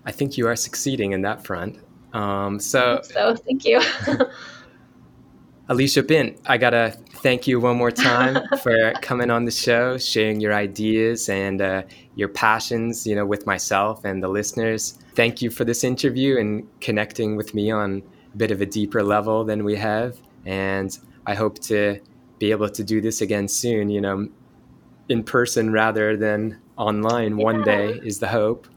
I think you are succeeding in that front. Um, so, so thank you. (laughs) Alicia Bint, I gotta thank you one more time (laughs) for coming on the show, sharing your ideas and uh, your passions, you know, with myself and the listeners. Thank you for this interview and connecting with me on a bit of a deeper level than we have. And I hope to be able to do this again soon, you know, in person rather than online yeah. one day is the hope.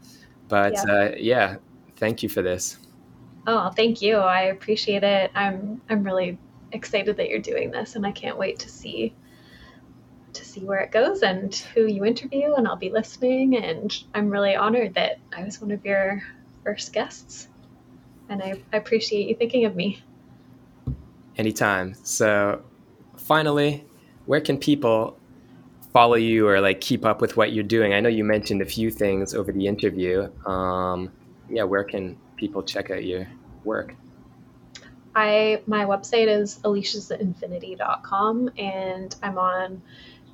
But yeah. Uh, yeah, thank you for this. Oh, thank you. I appreciate it. I'm I'm really excited that you're doing this and I can't wait to see to see where it goes and who you interview and I'll be listening and I'm really honored that I was one of your first guests and I, I appreciate you thinking of me. Anytime. So, finally, where can people follow you or like keep up with what you're doing? I know you mentioned a few things over the interview. Um, yeah, where can people check out your work? I my website is aliciasinfinity.com and I'm on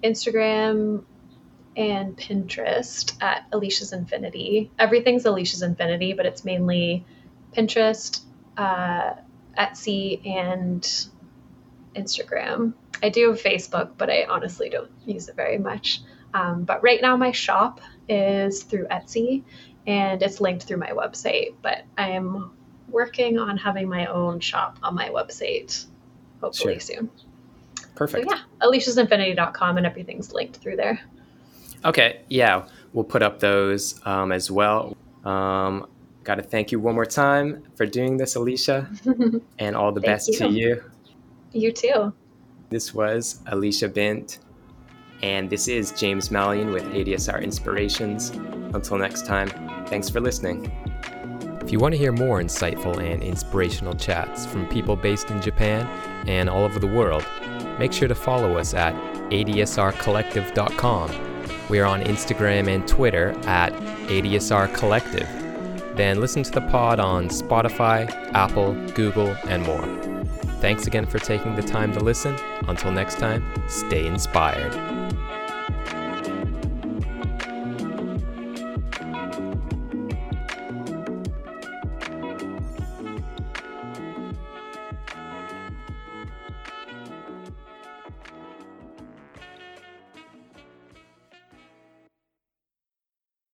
Instagram and Pinterest at Alicia's Infinity. Everything's Alicia's Infinity, but it's mainly Pinterest, uh, Etsy, and Instagram. I do have Facebook, but I honestly don't use it very much. Um, but right now, my shop is through Etsy and it's linked through my website. But I'm working on having my own shop on my website hopefully sure. soon. Perfect. So, yeah, aliciasinfinity.com and everything's linked through there. Okay. Yeah. We'll put up those um, as well. Um, Got to thank you one more time for doing this, Alicia, (laughs) and all the best you. to you. You too. This was Alicia Bint, and this is James Mallion with ADSR Inspirations. Until next time, thanks for listening. If you want to hear more insightful and inspirational chats from people based in Japan and all over the world, make sure to follow us at adsrcollective.com. We are on Instagram and Twitter at adsrcollective. Then listen to the pod on Spotify, Apple, Google, and more. Thanks again for taking the time to listen. Until next time, stay inspired.